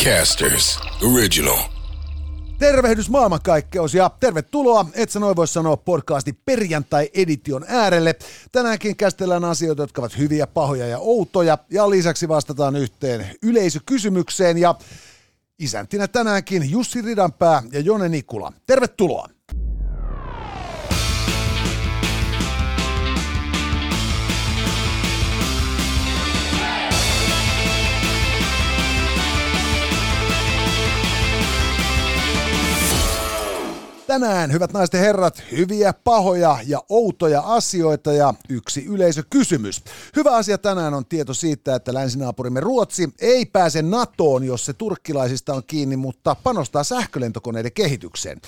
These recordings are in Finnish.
Podcasters Original. Tervehdys maailmankaikkeus ja tervetuloa, et sä noin voi sanoa podcasti perjantai-edition äärelle. Tänäänkin käsitellään asioita, jotka ovat hyviä, pahoja ja outoja ja lisäksi vastataan yhteen yleisökysymykseen ja isäntinä tänäänkin Jussi Ridanpää ja Jone Nikula. Tervetuloa! Tänään, hyvät naiset ja herrat, hyviä, pahoja ja outoja asioita ja yksi yleisökysymys. Hyvä asia tänään on tieto siitä, että länsinaapurimme Ruotsi ei pääse NATOon, jos se turkkilaisista on kiinni, mutta panostaa sähkölentokoneiden kehitykseen.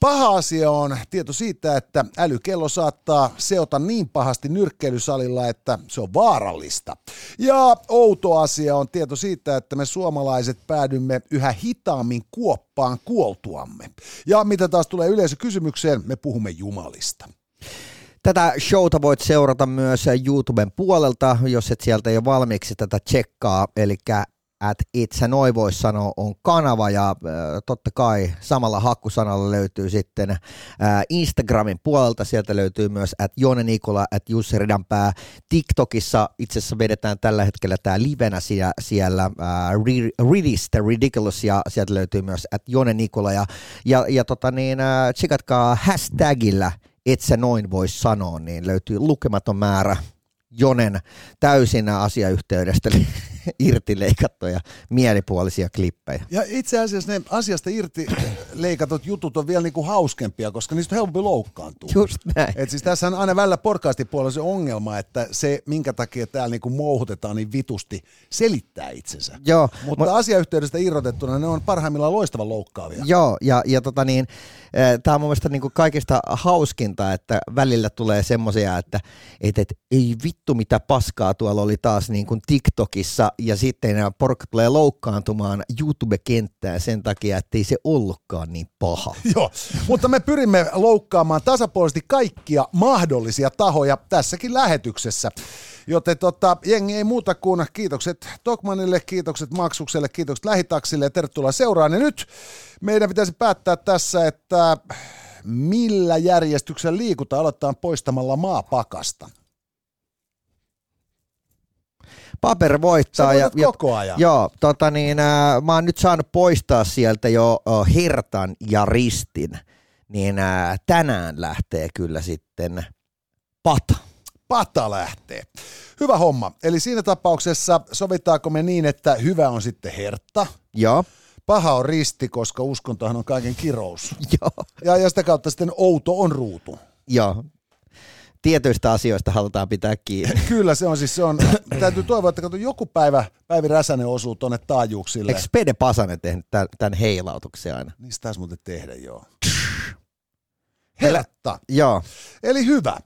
Paha asia on tieto siitä, että älykello saattaa seota niin pahasti nyrkkeilysalilla, että se on vaarallista. Ja outo asia on tieto siitä, että me suomalaiset päädymme yhä hitaammin kuoppaan kuoltuamme. Ja mitä taas tulee yleisökysymykseen, me puhumme Jumalista. Tätä showta voit seurata myös YouTuben puolelta, jos et sieltä jo valmiiksi tätä tsekkaa, eli at itse noin voisi sanoa on kanava ja äh, totta kai samalla hakkusanalla löytyy sitten äh, Instagramin puolelta, sieltä löytyy myös at Jone Nikola, at Jussi Ridanpää. TikTokissa itse asiassa vedetään tällä hetkellä tämä livenä siellä, siellä äh, Riddis the Ridiculous ja sieltä löytyy myös at Jone Nikola. Ja, ja, ja tota niin, tsekatkaa hashtagillä et sä noin voisi sanoa, niin löytyy lukematon määrä Jonen täysin asiayhteydestä irti leikattuja mielipuolisia klippejä. Ja itse asiassa ne asiasta irti leikatut jutut on vielä niinku hauskempia, koska niistä on helpompi loukkaantua. Just näin. Et siis tässä on aina välillä puolella se ongelma, että se, minkä takia täällä niinku mouhutetaan niin vitusti, selittää itsensä. Joo, Mutta mo- asiayhteydestä irrotettuna ne on parhaimmillaan loistavan loukkaavia. Joo, ja, ja tota niin, tämä on mun mielestä niinku kaikista hauskinta, että välillä tulee semmoisia, että et, et, ei vittu mitä paskaa tuolla oli taas niin kuin TikTokissa, ja sitten nämä porukka tulee loukkaantumaan YouTube-kenttään sen takia, että ei se ollutkaan niin paha. Joo, mutta me pyrimme loukkaamaan tasapuolisesti kaikkia mahdollisia tahoja tässäkin lähetyksessä. Joten tota, jengi ei muuta kuin kiitokset Tokmanille, kiitokset Maksukselle, kiitokset Lähitaksille ja tervetuloa seuraan. Ja nyt meidän pitäisi päättää tässä, että millä järjestyksellä liikutaan. Aloitetaan poistamalla maapakasta. Paper voittaa. ja, koko ajan. Joo, tota niin, äh, mä oon nyt saanut poistaa sieltä jo äh, Hertan ja Ristin, niin äh, tänään lähtee kyllä sitten Pata. Pata lähtee. Hyvä homma. Eli siinä tapauksessa sovitaanko me niin, että hyvä on sitten Hertta. Joo. Paha on risti, koska uskontohan on kaiken kirous. Joo. Ja, ja sitä kautta sitten outo on ruutu. Joo, tietyistä asioista halutaan pitää kiinni. Kyllä se on siis, se on, täytyy toivoa, että kato, joku päivä Päivi Räsänen osuu tuonne taajuuksille. Eikö Pede Pasanen tehnyt tämän, tämän heilautuksen aina? Niin sitä muuten tehdä, joo. Hertta. Joo. Eli hyvä.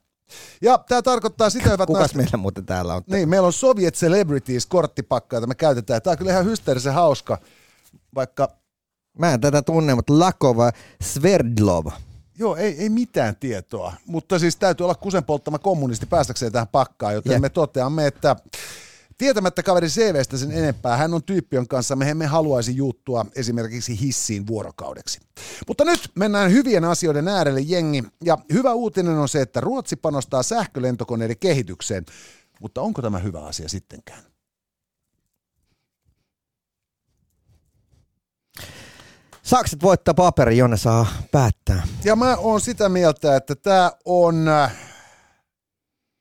Ja tämä tarkoittaa sitä, että... Kukas naiset... meillä muuten täällä on? Niin, meillä on Soviet Celebrities korttipakka, jota me käytetään. Tämä on kyllä ihan hysteerisen hauska, vaikka... Mä en tätä tunne, mutta Lakova Sverdlova. Joo, ei, ei mitään tietoa, mutta siis täytyy olla kusen polttama kommunisti päästäkseen tähän pakkaan, joten yeah. me toteamme, että Tietämättä kaveri CVstä sen enempää, hän on tyyppi, jonka kanssa me emme haluaisi juuttua esimerkiksi hissiin vuorokaudeksi. Mutta nyt mennään hyvien asioiden äärelle jengi, ja hyvä uutinen on se, että Ruotsi panostaa sähkölentokoneiden kehitykseen. Mutta onko tämä hyvä asia sittenkään? Sakset voittaa paperi, jonne saa päättää. Ja mä oon sitä mieltä, että tämä on,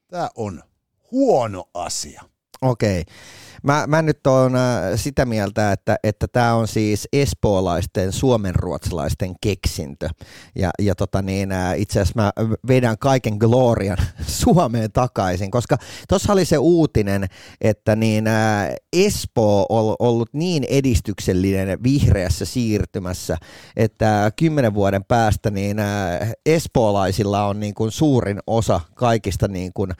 tää on huono asia. Okei. Okay. Mä, mä nyt oon äh, sitä mieltä, että että tämä on siis espoolaisten, suomenruotsalaisten keksintö. Ja, ja tota niin, äh, itse asiassa mä vedän kaiken glorian Suomeen takaisin, koska tuossa oli se uutinen, että niin äh, Espoo on ollut niin edistyksellinen vihreässä siirtymässä, että kymmenen vuoden päästä niin espoolaisilla on niin kuin suurin osa kaikista niin kuin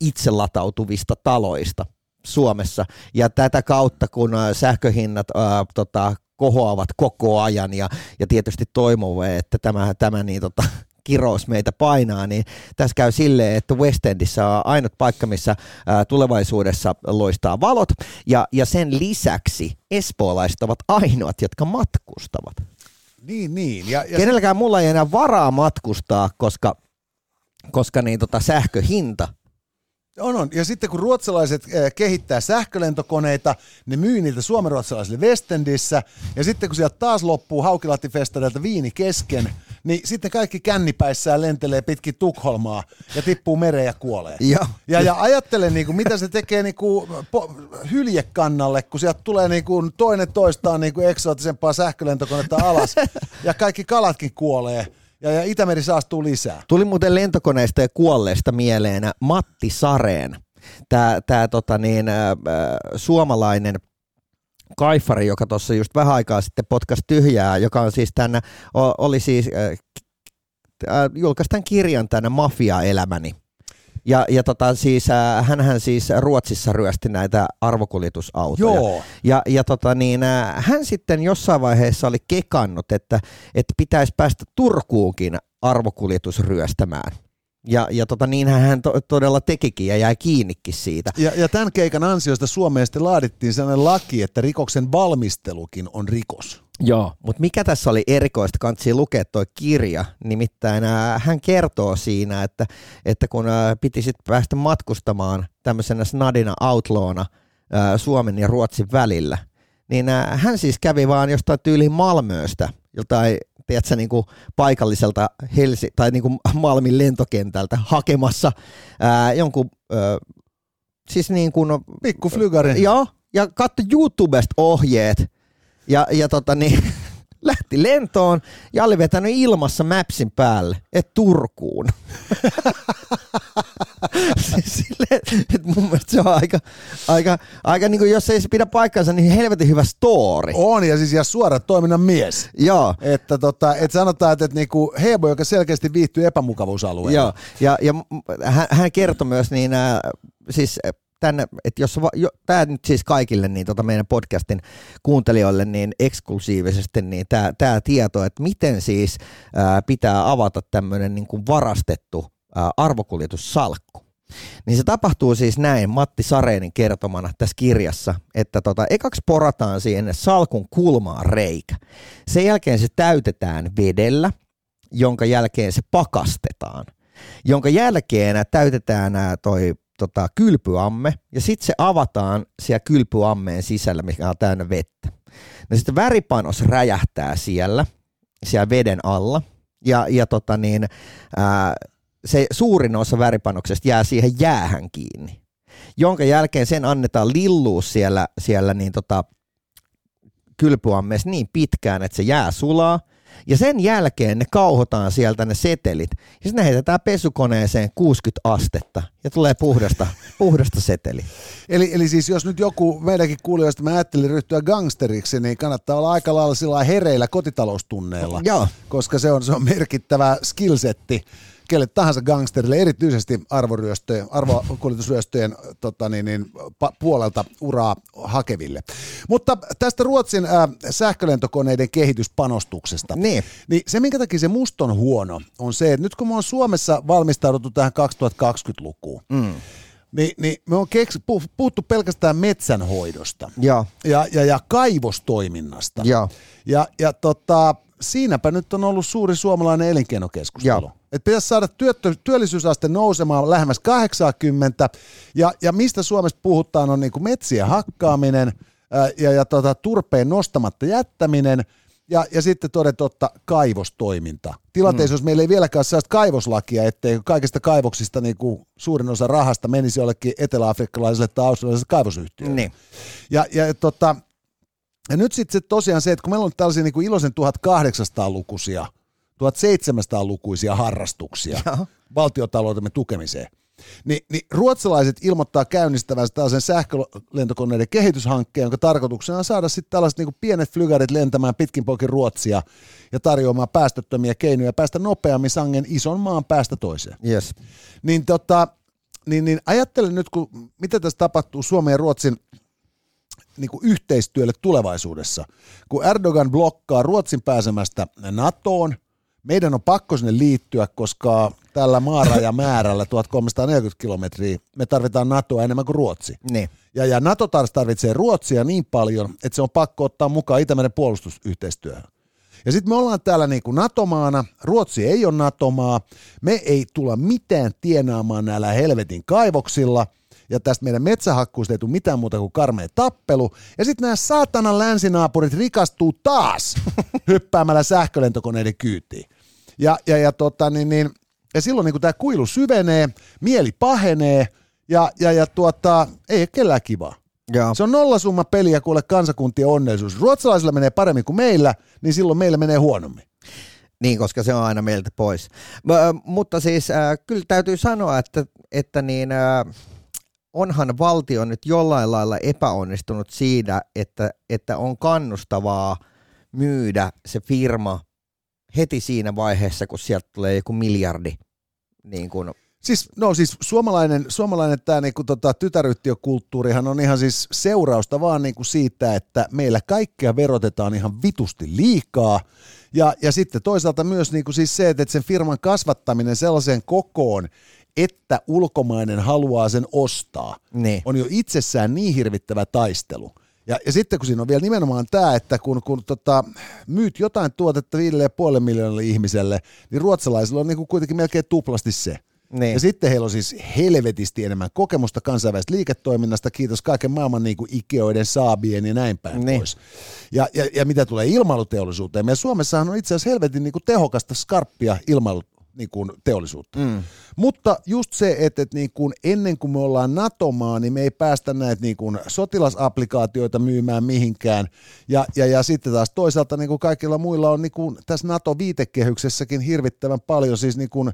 itse latautuvista taloista Suomessa. Ja tätä kautta, kun äh, sähköhinnat ää, äh, tota, kohoavat koko ajan ja, ja tietysti toimovee, että tämä, tämä niin, tota, kirous meitä painaa, niin tässä käy silleen, että West Endissä on ainut paikka, missä ää, tulevaisuudessa loistaa valot, ja, ja sen lisäksi espoolaiset ovat ainoat, jotka matkustavat. Niin, niin. Ja, ja Kenelläkään mulla ei enää varaa matkustaa, koska, koska niin tota sähköhinta On, on. Ja sitten kun ruotsalaiset äh, kehittää sähkölentokoneita, ne myy niitä suomenruotsalaisille Westendissä, ja sitten kun sieltä taas loppuu Haukilahti-festareilta viini kesken, niin sitten kaikki kännipäissään lentelee pitkin Tukholmaa ja tippuu mereen ja kuolee. Joo. Ja, ja ajattelen, niin kuin, mitä se tekee niin kuin, po, hyljekannalle, kun sieltä tulee niin kuin, toinen toistaan niin kuin eksoottisempaa sähkölentokonetta alas, ja kaikki kalatkin kuolee, ja, ja Itämeri saastuu lisää. Tuli muuten lentokoneista ja kuolleista mieleen Matti Sareen, tämä tää, tota niin, ä, ä, suomalainen kaifari, joka tuossa just vähän aikaa sitten potkas tyhjää, joka on siis tänne, oli siis, äh, julkaisi tämän kirjan tänne Mafia-elämäni. Ja, ja tota, siis, äh, hänhän siis Ruotsissa ryösti näitä arvokuljetusautoja. Joo. Ja, ja tota niin, äh, hän sitten jossain vaiheessa oli kekannut, että, että pitäisi päästä Turkuunkin arvokuljetus ryöstämään. Ja, ja tota, niinhän hän to, todella tekikin ja jäi kiinnikin siitä. Ja, ja tämän keikan ansiosta Suomeen sitten laadittiin sellainen laki, että rikoksen valmistelukin on rikos. Joo. Mutta mikä tässä oli erikoista, kansi lukea tuo kirja, nimittäin ää, hän kertoo siinä, että, että kun ää, piti sitten päästä matkustamaan tämmöisenä snadina outlawna ää, Suomen ja Ruotsin välillä, niin ää, hän siis kävi vaan jostain tyyliin Malmöstä, joltain tiedätkö, niin kuin paikalliselta Helsi- tai niin kuin Malmin lentokentältä hakemassa ää, jonkun, ää, siis niin kuin, Pikku flygari. joo, ja katso YouTubesta ohjeet, ja, ja tota niin, lähti lentoon ja oli vetänyt ilmassa Mapsin päälle, että Turkuun. siis silleen, että mun mielestä se on aika, aika, aika niin kuin jos ei se pidä paikkansa, niin helvetin hyvä story. On, ja siis ja suora toiminnan mies. Joo. Että tota, et sanotaan, että, että niinku Hebo, joka selkeästi viihtyy epämukavuusalueella. Joo, ja, ja hän, hän kertoi myös niin, äh, siis tänne, että jos jo, tämä nyt siis kaikille niin tota meidän podcastin kuuntelijoille niin eksklusiivisesti niin tämä, tieto, että miten siis ää, pitää avata tämmöinen niin kuin varastettu ää, arvokuljetussalkku. Niin se tapahtuu siis näin Matti Sareenin kertomana tässä kirjassa, että tota, ekaksi porataan siihen salkun kulmaan reikä. Sen jälkeen se täytetään vedellä, jonka jälkeen se pakastetaan, jonka jälkeen täytetään toi tota, kylpyamme ja sitten se avataan siellä kylpyammeen sisällä, mikä on täynnä vettä. No sitten väripanos räjähtää siellä, siellä veden alla ja, ja tota niin, ää, se suurin osa väripanoksesta jää siihen jäähän kiinni, jonka jälkeen sen annetaan lillua siellä, siellä niin tota, kylpyammeessa niin pitkään, että se jää sulaa, ja sen jälkeen ne kauhotaan sieltä ne setelit. Ja sitten ne heitetään pesukoneeseen 60 astetta ja tulee puhdasta, puhdasta seteli. Eli, eli siis jos nyt joku meidänkin kuulijoista mä ajattelin ryhtyä gangsteriksi, niin kannattaa olla aika lailla sillä hereillä kotitaloustunneilla. Joo. Koska se on, se on merkittävä skillsetti kelle tahansa gangsterille, erityisesti arvoryöstöjen, arvokuljetusryöstöjen tota niin, niin, puolelta uraa hakeville. Mutta tästä Ruotsin äh, sähkölentokoneiden kehityspanostuksesta. Niin. niin se, minkä takia se musta on huono, on se, että nyt kun me on Suomessa valmistauduttu tähän 2020-lukuun, mm. niin, niin me on keks, puhuttu pelkästään metsänhoidosta Joo. ja, ja, ja kaivostoiminnasta. Joo. Ja, ja tota, siinäpä nyt on ollut suuri suomalainen elinkeinokeskustelu. Joo. Että pitäisi saada työttö, työllisyysaste nousemaan lähemmäs 80, ja, ja mistä Suomessa puhutaan on niin kuin metsien hakkaaminen ää, ja, ja tota, turpeen nostamatta jättäminen, ja, ja sitten toden totta kaivostoiminta. Tilanteessa, mm. jos meillä ei vieläkään ole sellaista kaivoslakia, ettei kaikista kaivoksista niin kuin suurin osa rahasta menisi jollekin eteläafrikkalaiselle tai australialaiselle kaivosyhtiölle. Niin. Ja, ja tota, ja nyt sitten tosiaan se, että kun meillä on tällaisia niin kuin iloisen 1800-lukuisia, 1700-lukuisia harrastuksia Joo. valtiotaloutemme tukemiseen, niin, niin ruotsalaiset ilmoittaa käynnistävänsä tällaisen sähkölentokoneiden kehityshankkeen, jonka tarkoituksena on saada sitten tällaiset niin kuin pienet flygarit lentämään pitkin poikin Ruotsia ja tarjoamaan päästöttömiä keinoja päästä nopeammin sangen ison maan päästä toiseen. Yes. Niin, tota, niin, niin ajattelen nyt, kun, mitä tässä tapahtuu Suomen ja Ruotsin niin kuin yhteistyölle tulevaisuudessa. Kun Erdogan blokkaa Ruotsin pääsemästä NATOon, Meidän on pakko sinne liittyä, koska tällä maarajamäärällä 1340 kilometriä me tarvitaan NATOa enemmän kuin Ruotsi. Niin. Ja, ja NATO taas tarvitsee Ruotsia niin paljon, että se on pakko ottaa mukaan Itämeren puolustusyhteistyöhön. Ja sitten me ollaan täällä niin kuin NATO-maana, Ruotsi ei ole NATO-maa, me ei tulla mitään tienaamaan näillä helvetin kaivoksilla, ja tästä meidän metsähakkuista ei tule mitään muuta kuin karmea tappelu. Ja sitten nämä saatanan länsinaapurit rikastuu taas hyppäämällä sähkölentokoneiden kyytiin. Ja, ja, ja, tota, niin, niin, ja silloin niin tämä kuilu syvenee, mieli pahenee, ja, ja, ja tuota, ei ole kellään kivaa. Joo. Se on nollasumma peliä kuule kansakuntien onnellisuus. Ruotsalaisilla menee paremmin kuin meillä, niin silloin meillä menee huonommin. Niin, koska se on aina meiltä pois. M- mutta siis äh, kyllä täytyy sanoa, että, että niin, äh, onhan valtio nyt jollain lailla epäonnistunut siinä, että, että on kannustavaa myydä se firma heti siinä vaiheessa, kun sieltä tulee joku miljardi. Niin kuin, Siis, no siis suomalainen, suomalainen tämä niinku tota, tytäryhtiökulttuurihan on ihan siis seurausta vaan niinku siitä, että meillä kaikkea verotetaan ihan vitusti liikaa. Ja, ja sitten toisaalta myös niinku siis se, että sen firman kasvattaminen sellaiseen kokoon, että ulkomainen haluaa sen ostaa, Niin. on jo itsessään niin hirvittävä taistelu. Ja, ja sitten kun siinä on vielä nimenomaan tämä, että kun, kun tota, myyt jotain tuotetta 5,5 miljoonalle ihmiselle, niin ruotsalaisilla on niinku kuitenkin melkein tuplasti se. niin. Ja sitten heillä on siis helvetisti enemmän kokemusta kansainvälisestä liiketoiminnasta, kiitos kaiken maailman niin kuin Ikeoiden, Saabien ja näin päin Niin. pois. Ja, ja, ja mitä tulee ilmailuteollisuuteen, meidän Suomessahan on itse asiassa helvetin niin kuin tehokasta, skarppia ilmailu niin kuin teollisuutta. Mm. Mutta just se, että, että niin kuin ennen kuin me ollaan NATO-maa, niin me ei päästä näitä niin kuin sotilasapplikaatioita myymään mihinkään. Ja, ja, ja sitten taas toisaalta niin kuin kaikilla muilla on niin kuin tässä NATO-viitekehyksessäkin hirvittävän paljon siis niin kuin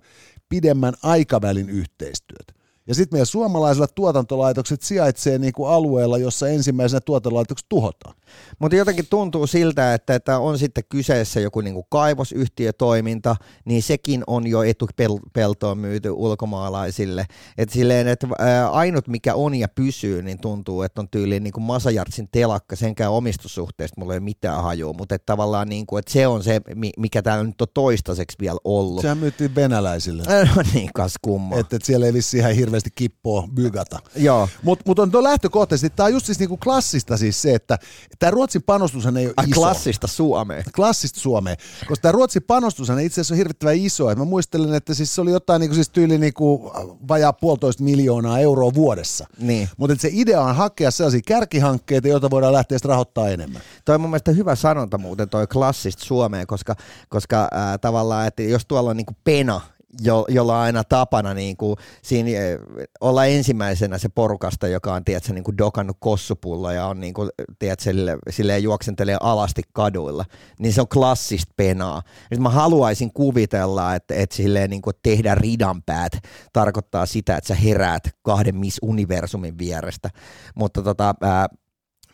pidemmän aikavälin yhteistyötä. Ja sitten meidän suomalaisilla tuotantolaitokset sijaitsee niin kuin alueella, jossa ensimmäisenä tuotantolaitokset tuhotaan. Mutta jotenkin tuntuu siltä, että, että on sitten kyseessä joku niin kuin kaivosyhtiötoiminta, niin sekin on jo etupeltoon myyty ulkomaalaisille. Et silleen, että ainut mikä on ja pysyy, niin tuntuu, että on tyyliin niin kuin Masajartsin telakka, senkään omistussuhteesta mulla ei ole mitään hajua, mutta että tavallaan niin kuin, että se on se, mi- mikä täällä nyt on toistaiseksi vielä ollut. Sehän myyttiin venäläisille. No niin, kas kumma. Että et siellä ei vissi ihan hirveästi kippoa bygata. Joo. Mutta mut on tuo lähtökohtaisesti, tämä on just siis niinku klassista siis se, että tämä Ruotsin panostushan ei ole Ai, iso. klassista Suomea. klassista Suomea, koska tämä Ruotsin panostushan itse asiassa on hirvittävän iso. Et mä muistelen, että siis se oli jotain niinku siis tyyli niinku vajaa puolitoista miljoonaa euroa vuodessa. Niin. Mutta se idea on hakea sellaisia kärkihankkeita, joita voidaan lähteä sitten rahoittaa enemmän. Toi on mun mielestä hyvä sanonta muuten, toi klassista Suomea, koska, koska ää, tavallaan, että jos tuolla on niinku pena, jo, jolla on aina tapana niin kuin, siinä, eh, olla ensimmäisenä se porukasta, joka on tiedätkö, niin kuin dokannut kossupulla ja on niin kuin, tiedätkö, sille, silleen juoksentelee alasti kaduilla, niin se on klassista penaa. Nyt mä haluaisin kuvitella, että, että silleen, niin kuin, tehdä ridanpäät tarkoittaa sitä, että sä heräät kahden Miss Universumin vierestä, mutta tota, ää,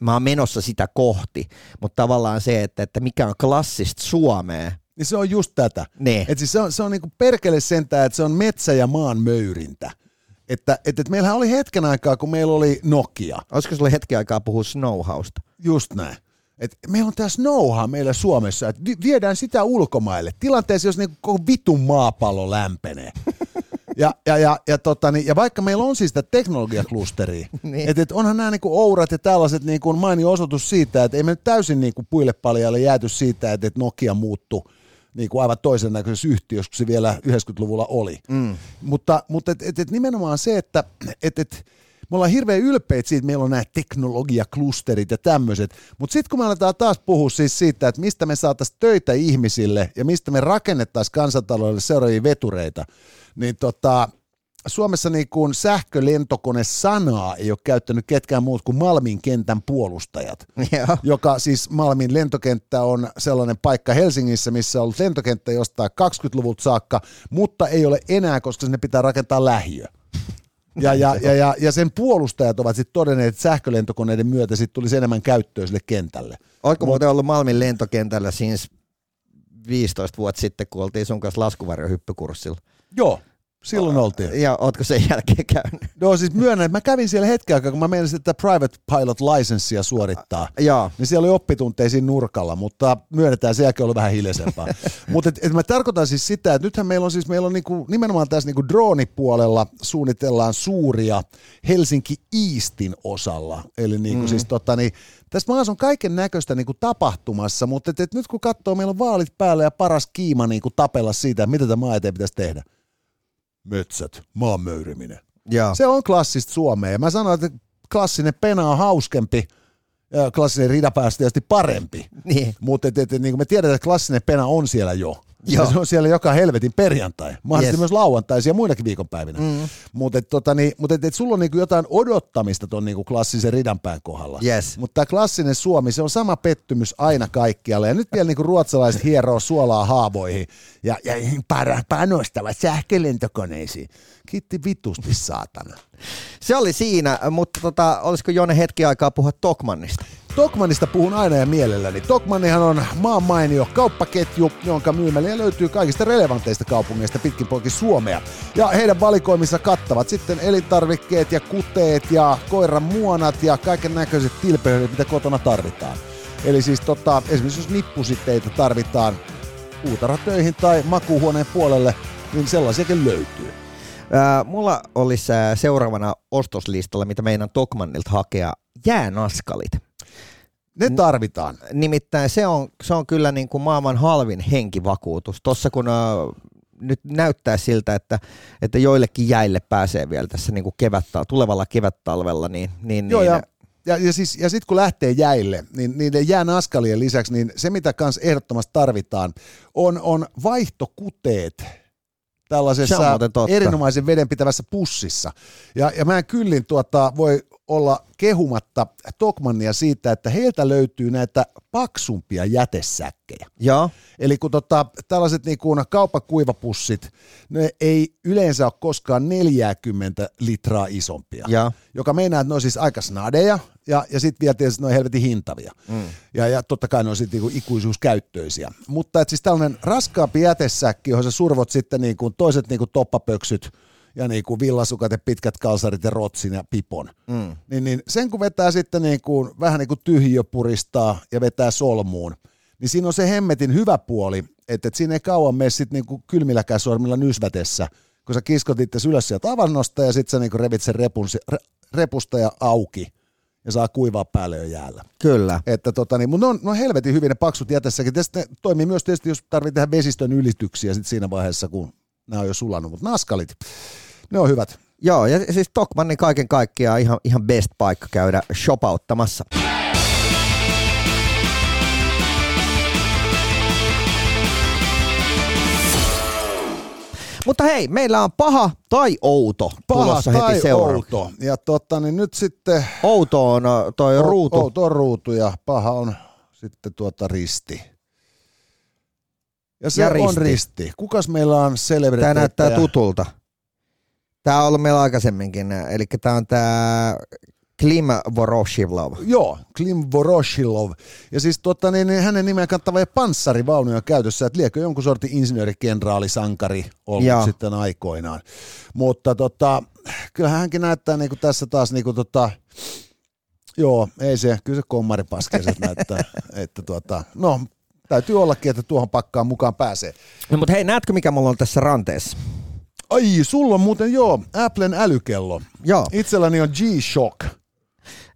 mä oon menossa sitä kohti, mutta tavallaan se, että, että mikä on klassista Suomea, Niin se on just tätä. Ne. Et siis se on, se on niinku perkele sentään, että se on metsä ja maan möyrintä. Että et, et meillähän oli hetken aikaa, kun meillä oli Nokia. olisiko sulle hetki aikaa puhua Snowhausta? Just näin. Et meillä on tässä snowhaa meillä Suomessa, että vi- viedään sitä ulkomaille. Tilanteessa, jos niinku koko vitun maapallo lämpenee. Ja, ja, ja, ja, tota, niin, ja vaikka meillä on siis sitä teknologiaklusteria, Niin. että et onhan nämä niinku ourat ja tällaiset niinku mainio osoitus siitä, että ei me nyt täysin niinku puille paljalle jääty siitä, että et Nokia muuttui niinku aivan toisen näköisessä yhtiössä, kun se vielä 90-luvulla oli. Mm. Mutta, mutta et, et, et nimenomaan se, että et, et, me ollaan hirveän ylpeitä siitä, että meillä on nämä teknologiaklusterit ja tämmöiset, mutta sitten kun me aletaan taas puhua siis siitä, että mistä me saataisiin töitä ihmisille ja mistä me rakennettaisiin kansantaloudelle seuraavia vetureita, niin tota, Suomessa niin kuin sähkölentokone-sanaa ei ole käyttänyt ketkään muut kuin Malmin kentän puolustajat Joo. joka siis Malmin lentokenttä on sellainen paikka Helsingissä, missä on ollut lentokenttä jostain 20-luvulta saakka, mutta ei ole enää, koska sinne pitää rakentaa lähiö. Ja, ja, ja, ja, ja sen puolustajat ovat sitten todenneet, että sähkölentokoneiden myötä sit tulisi enemmän käyttöä sille kentälle. Oletko muuten ollut Malmin lentokentällä siis 15 vuotta sitten, kun oltiin sun kanssa laskuvarjohyppykurssilla? Joo, Silloin oltiin. Ja ootko sen jälkeen käynyt? No siis myönnän, että mä kävin siellä hetken aikaa, kun mä menin sitä private pilot licensea suorittaa. Joo. Niin siellä oli oppitunteisiin nurkalla, mutta myönnetään, sen jälkeen ollut vähän hiljaisempaa. mutta et, et mä tarkoitan siis sitä, että nythän meillä on siis meillä on niinku, nimenomaan tässä niinku dronipuolella suunnitellaan suuria Helsinki Eastin osalla. Eli niinku mm. siis tota, niin, tässä maassa on kaiken näköistä niinku tapahtumassa, mutta et, et nyt kun katsoo, meillä on vaalit päällä ja paras kiima niinku tapella siitä, mitä tämä maa eteen pitäisi tehdä metsät, maan möyriminen. Joo. Se on klassista Suomea. Mä sanoin, että klassinen pena on hauskempi ja klassinen ridapäästä tietysti parempi. Niin. Mutta et, et, niin me tiedetään, että klassinen pena on siellä jo. Joo. Ja se on siellä joka helvetin perjantai. Mahdollisesti Yes. myös lauantaisia ja muinakin viikonpäivinä. Mm. Mutta et, tota, niin, mut et, et sulla on niinku jotain odottamista ton niinku klassisen ridanpään kohdalla. Yes. Mutta tämä klassinen Suomi, se on sama pettymys aina kaikkialle. Ja nyt vielä niinku ruotsalaiset hieroo suolaa haavoihin ja, ja panostavat sähkölentokoneisiin. Kiitti vitusti, saatana. Se oli siinä, mutta tota, olisiko Jone hetki aikaa puhua Tokmannista? Tokmanista puhun aina ja mielelläni. Tokmannihan on maan mainio kauppaketju, jonka myymäliä löytyy kaikista relevanteista kaupungeista pitkin poikin Suomea. Ja heidän valikoimissa kattavat sitten elintarvikkeet ja kuteet ja koiran muonat ja kaiken näköiset tilpehöidet, mitä kotona tarvitaan. Eli siis tota, esimerkiksi jos nippusitteitä tarvitaan puutarhatöihin tai makuuhuoneen puolelle, niin sellaisiakin löytyy. Mulla olisi seuraavana ostoslistalla, mitä meidän Tokmannilta hakea, jäänaskalit. Ne tarvitaan. Nimittäin se on, se on kyllä niin kuin maailman halvin henkivakuutus. Tossa kun ää, nyt näyttää siltä, että, että joillekin jäille pääsee vielä tässä niin kuin kevättä, tulevalla kevättalvella, niin, niin, Joo, niin ja, ja, ja, siis, ja sitten kun lähtee jäille, niin niiden jäänaskalien lisäksi, niin se mitä kans ehdottomasti tarvitaan, on, on vaihtokuteet tällaisessa erinomaisen vedenpitävässä pussissa. Ja, ja mä en kyllin tuota, voi olla kehumatta Tokmannia siitä, että heiltä löytyy näitä paksumpia jätesäkkejä. Joo, Eli kun tota, tällaiset niin kuin kauppakuivapussit, ne ei yleensä ole koskaan 40 litraa isompia. Joo. Joka meinaa, että ne on siis aika snadeja ja, ja sitten vielä tietysti ne on helvetin hintavia. Mm. Ja, ja totta kai ne on sitten niin ikuisuuskäyttöisiä. Mutta et siis tällainen raskaampi jätesäkki, johon sä survot sitten niin kuin toiset niin kuin toppapöksyt ja niin kuin villasukat ja pitkät kalsarit ja rotsin ja pipon. Mm. Niin, niin sen kun vetää sitten niin kuin, vähän niin kuin tyhjiö puristaa ja vetää solmuun, niin siinä on se hemmetin hyvä puoli, että, että siinä ei kauan mene sitten niinku kylmilläkään sormilla nysvätessä, kun sä kiskot itse ylös sieltä avannosta ja sitten sä niinku revit sen repun, re, repusta ja auki ja saa kuivaa päälle jo jäällä. kyllä. Että tota, niin, mutta ne on, ne on helvetin hyvin ne paksut jätessäkin. Ne toimii myös tietysti, jos tarvitsee tehdä vesistön ylityksiä sit siinä vaiheessa, kun nämä on jo sulanut. Mutta naskalit, ne on hyvät. Joo, ja siis Tokmanni kaiken kaikkiaan ihan, ihan best paikka käydä shopauttamassa. Mutta hei, meillä on paha tai outo Paha tulossa tai heti seuraava. outo. Ja tota, niin nyt sitten Outo on ö, toi O- ruutu. Outo on ruutu ja paha on sitten tuota risti. Ja se Ja on risti. risti. Kukas meillä on Tämä celebrity? näyttää tutulta. Tämä on ollut meillä aikaisemminkin, eli tämä on tämä Klim Voroshivlov. Joo, Klim Voroshilov. Ja siis tota, niin, niin hänen nimeä kantava panssarivaunuja käytössä, että liekö jonkun sortin insinöörikenraali, sankari ollut Joo. sitten aikoinaan. Mutta tota, kyllähän hänkin näyttää niinku tässä taas niinku tota, joo, ei se, kyllä se kommaripaskeiset näyttää, että tota, no täytyy ollakin, että tuohon pakkaan mukaan pääsee. No mutta hei, näetkö mikä mulla on tässä ranteessa? Ai, sulla on muuten joo, Applen älykello. Joo, Itselläni on G-Shock.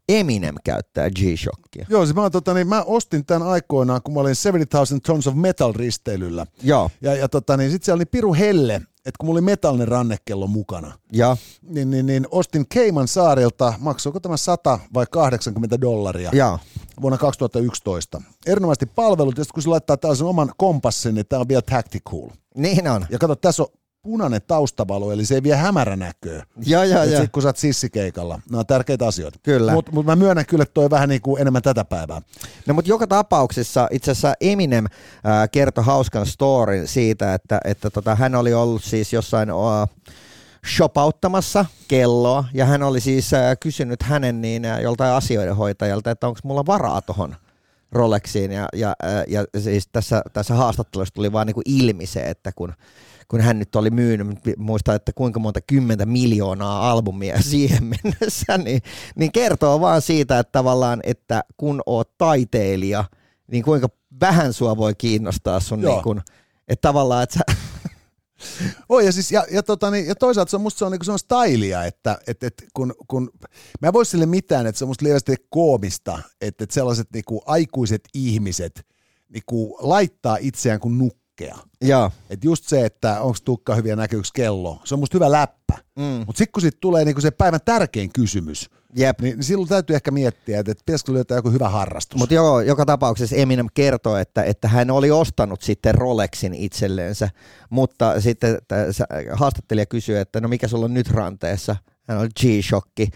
Eminem käyttää G-Shockia. Joo, siis mä, tota, niin, mä ostin tämän aikoinaan, kun mä olin 70,000 Tons of Metal risteilyllä. Joo, Ja, ja tota, niin sit siellä oli piru helle, että kun mulla oli metallinen rannekello mukana, ja, niin, niin, niin ostin Keiman saarilta, maksoiko tämä 100 vai 80 dollaria ja. vuonna 2011. Erinomaisesti palvelut, ja kun se laittaa tällaisen oman kompassin, niin tämä on vielä tactical. Niin on. Ja kato, tässä on punainen taustavalo, eli se ei vie hämäränäköä. Ja, ja, Et ja. sit kun sä oot sissikeikalla. Nämä on tärkeitä asioita. Kyllä. Mutta mut mä myönnän kyllä, että toi vähän niin kuin enemmän tätä päivää. No mutta joka tapauksessa itse asiassa Eminem äh, kertoi hauskan storin siitä, että, että tota, hän oli ollut siis jossain äh, shopauttamassa kelloa ja hän oli siis äh, kysynyt hänen niin äh, joltain asioiden hoitajalta, että onko mulla varaa tuohon Rolexiin ja, ja, ja siis tässä, tässä haastattelussa tuli vaan niin kuin ilmi se, että kun, kun hän nyt oli myynyt, muista, että kuinka monta kymmentä miljoonaa albumia siihen mennessä, niin, niin kertoo vaan siitä, että tavallaan, että kun oot taiteilija, niin kuinka vähän sua voi kiinnostaa sun niin kuin, että tavallaan, että sä, Oi, ja, siis, ja, ja, tota, niin, ja toisaalta se on musta se on, niin se on stylia, että et, et, kun, kun, mä en voi sille mitään, että se on musta lievästi koomista, että et sellaiset niin kuin, aikuiset ihmiset niin kuin, laittaa itseään kuin nukkea. Joo. Et just se, että onko tukka hyviä näkyykö kello, se on musta hyvä läppä. Mm. Mutta sitten kun sit tulee niinku se päivän tärkein kysymys, Jep. niin, niin silloin täytyy ehkä miettiä, että, että pitäisikö löytää joku hyvä harrastus. Mutta joo, joka tapauksessa Eminem kertoi, että, että hän oli ostanut sitten Rolexin itselleensä, mutta sitten haastattelija kysyi, että no mikä sulla on nyt ranteessa? Hän oli G-shokki,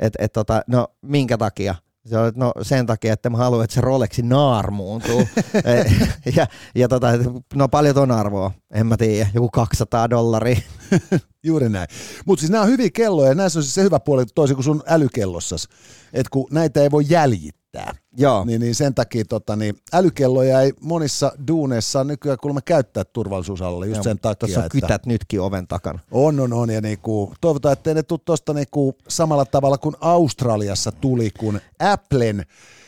että et, tota, no minkä takia? Se oli, no sen takia, että mä haluan, että se Rolexi naarmuuntuu. ja, ja tota, no paljon on arvoa, en mä tiedä, joku 200 dollaria. Juuri näin. Mutta siis nämä on hyviä kelloja ja näissä on siis se hyvä puoli toisin kuin sun älykellossas, että kun näitä ei voi jäljittää, Joo. Niin, niin sen takia tota, niin älykelloja ei monissa duuneissa nykyään kuulemma käyttää turvallisuusalalla just Joo, sen takia. Tuossa on että kytät nytkin oven takana. On, on, on. Ja niinku, toivotaan, että ne tule tuosta niinku samalla tavalla kuin Australiassa tuli, kun Applen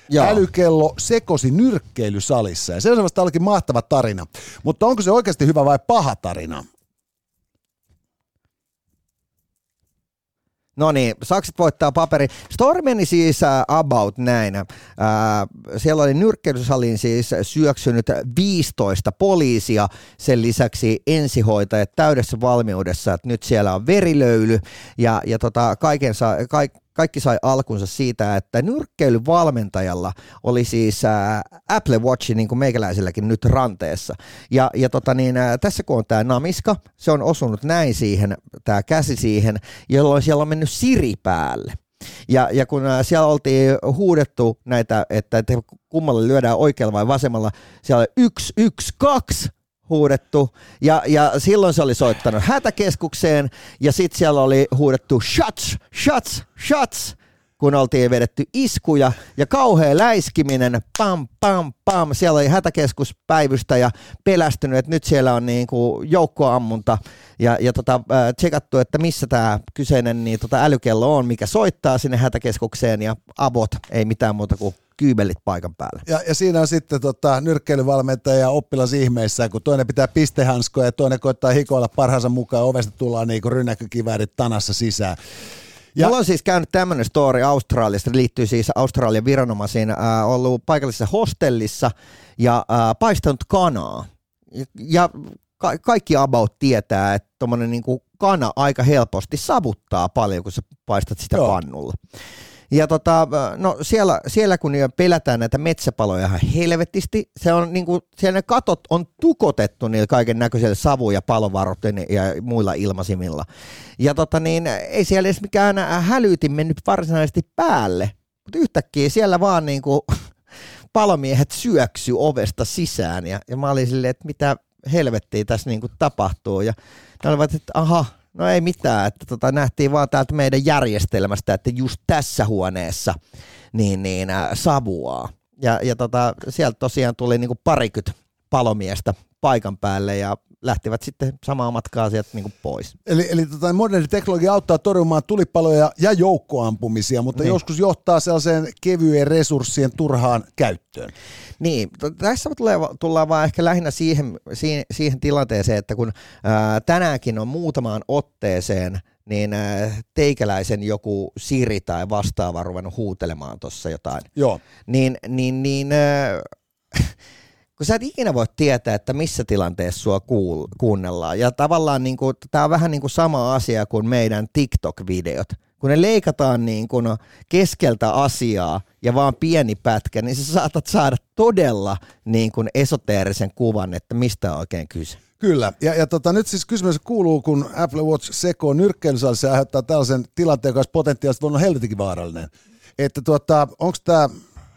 Joo. älykello sekosi nyrkkeilysalissa. Ja se on semmoista mahtava tarina. Mutta onko se oikeasti hyvä vai paha tarina? No niin, sakset voittaa paperi. Story meni siis about näin. Siellä oli nyrkkeilysaliin siis syöksynyt 15 poliisia, sen lisäksi ensihoitajat täydessä valmiudessa, että nyt siellä on verilöyly ja, ja tota, kaiken saa, kaik, kaikki sai alkunsa siitä, että nyrkkeilyvalmentajalla oli siis ää, Apple Watch, niin kuin meikäläisilläkin nyt ranteessa. Ja, ja tota niin, ää, tässä kun on tämä namiska, se on osunut näin siihen, tämä käsi siihen, jolloin siellä on mennyt Siri päälle. Ja, ja kun siellä oltiin huudettu näitä, että, että kummalle lyödään oikealla vai vasemmalla, siellä oli yksi, yksi, kaksi, huudettu ja, ja silloin se oli soittanut hätäkeskukseen ja sitten siellä oli huudettu shots, shots, shots, kun oltiin vedetty iskuja ja kauhea läiskiminen, pam, pam, pam. Siellä oli hätäkeskuspäivystäjä pelästynyt, että nyt siellä on niin kuin joukkoammunta ja, ja tota, äh, tsekattu, että missä tämä kyseinen niin tota älykello on, mikä soittaa sinne hätäkeskukseen ja abot, ei mitään muuta kuin kyybelit paikan päällä. Ja, ja siinä on sitten tota, nyrkkeilyvalmentaja ja oppilas ihmeissä, kun toinen pitää pistehanskoja ja toinen koittaa hikoilla parhaansa mukaan, ovesta tullaan niin rynnäkkökiväärit tanassa sisään. Ja, Mulla on siis käynyt tämmöinen story Australiasta, liittyy siis Australian viranomaisiin, äh, ollut paikallisessa hostellissa ja äh, paistanut kanaa. Ja ka- kaikki about tietää, että tuommoinen niinku kana aika helposti savuttaa paljon, kun sä paistat sitä Joo. pannulla. Ja tota, no siellä, siellä kun pelätään näitä metsäpaloja ihan helvetisti, se on niinku, siellä ne katot on tukotettu niillä kaiken näköisillä savu- ja palovaroitteilla ja muilla ilmasimilla. Ja tota niin, ei siellä edes mikään hälytin mennyt varsinaisesti päälle, mutta yhtäkkiä siellä vaan niinku palomiehet syöksy ovesta sisään ja, ja mä olin silleen, että mitä helvettiä tässä niinku tapahtuu ja ne olivat, että aha, No ei mitään, että tota, nähtiin vaan täältä meidän järjestelmästä, että just tässä huoneessa niin, niin äh, savuaa. Ja, ja tota, sieltä tosiaan tuli niinku parikymmentä palomiestä paikan päälle ja lähtivät sitten samaa matkaa sieltä niin pois. Eli, eli tota, moderni teknologia auttaa torjumaan tulipaloja ja joukkoampumisia, mutta niin. joskus johtaa sellaiseen kevyen resurssien turhaan käyttöön. Niin, tässä tulee, tullaan vaan ehkä lähinnä siihen, siihen, siihen tilanteeseen, että kun ää, tänäänkin on muutamaan otteeseen niin teikäläisen joku Siri tai vastaava ruvennut huutelemaan tuossa jotain. Joo. Niin, niin, niin ää, kun sä et ikinä voi tietää, että missä tilanteessa sua kuul- kuunnellaan. Ja tavallaan niin kuin, tämä on vähän niin kuin sama asia kuin meidän TikTok-videot. Kun ne leikataan niin kuin keskeltä asiaa ja vaan pieni pätkä, niin sä saatat saada todella niin kuin esoteerisen kuvan, että mistä on oikein kyse. Kyllä, ja, ja tota, nyt siis kysymys kuuluu, kun Apple Watch sekoo nyrkkeilysalissa ja aiheuttaa tällaisen tilanteen, joka olisi potentiaalisesti olla helvetinkin vaarallinen. Että tuota, onko tämä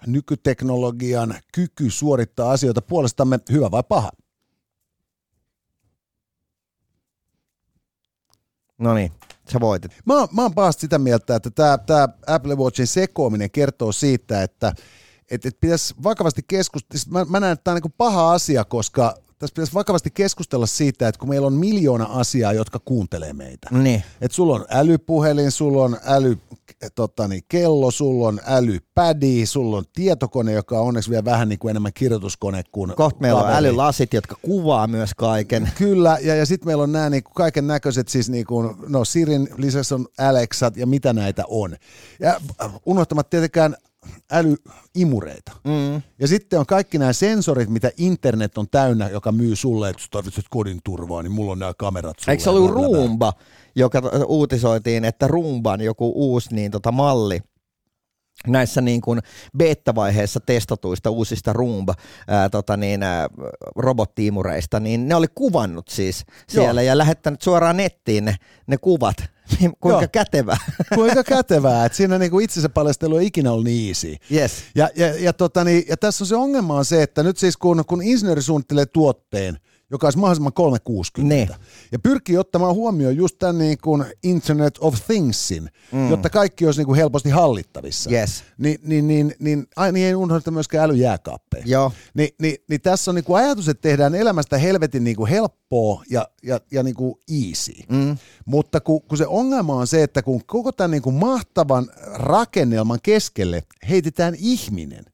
nykyteknologian kyky suorittaa asioita puolestamme hyvä vai paha? No niin, sä voitit. Mä, mä oon pahasti sitä mieltä, että tämä Apple Watchin sekoaminen kertoo siitä, että että et pitäisi vakavasti keskustella, siis mä, mä näen, että tämä on niin paha asia, koska tässä pitäisi vakavasti keskustella siitä, että kun meillä on miljoona asiaa, jotka kuuntelee meitä. Niin. Että sulla on älypuhelin, sulla on äly, tota niin, kello, sulla on älypädi, sulla on tietokone, joka on onneksi vielä vähän niin kuin enemmän kirjoituskone kuin Kohta meillä on älylasit, jotka kuvaa myös kaiken. Kyllä, ja, ja sitten meillä on nämä niin kaiken näköiset, siis niin kuin, no Sirin lisäksi on Alexat ja mitä näitä on. Ja äh, unohtamatta tietenkään älyimureita. Mm. Ja sitten on kaikki nämä sensorit, mitä internet on täynnä, joka myy sulle, että tarvitset kodin turvaa, niin mulla on nämä kamerat sulle. Eikö se ollut. Roomba, joka uutisoitiin, että Roomban joku uusi niin, tota, malli näissä niin kuin beta-vaiheessa testatuista uusista Roomba ää, tota niin, ää, robottiimureista, niin ne oli kuvannut siis siellä ja lähettänyt suoraan nettiin ne, ne kuvat. Niin Kuinka Joo. kätevää. Kuinka kätevää, että siinä niinku itsensä paljastelu ei ikinä ollut niin easy. yes. Ja, ja, ja, tota, niin, ja tässä on se ongelma on se, että nyt siis kun, kun insinööri suunnittelee tuotteen, joka olisi mahdollisimman 360, Niin. ja pyrkii ottamaan huomioon just tämän niin kuin Internet of Thingsin, mm. jotta kaikki olisi niin kuin helposti hallittavissa, Yes. niin, niin, niin, niin, ai, niin ei unohdeta myöskään älyjääkaappeja. Joo. Ni, niin, niin tässä on niin kuin ajatus, että tehdään elämästä helvetin niin kuin helppoa ja, ja, ja niin kuin easy. Mm. Mutta kun, kun se ongelma on se, että kun koko tämän niin kuin mahtavan rakennelman keskelle heitetään ihminen,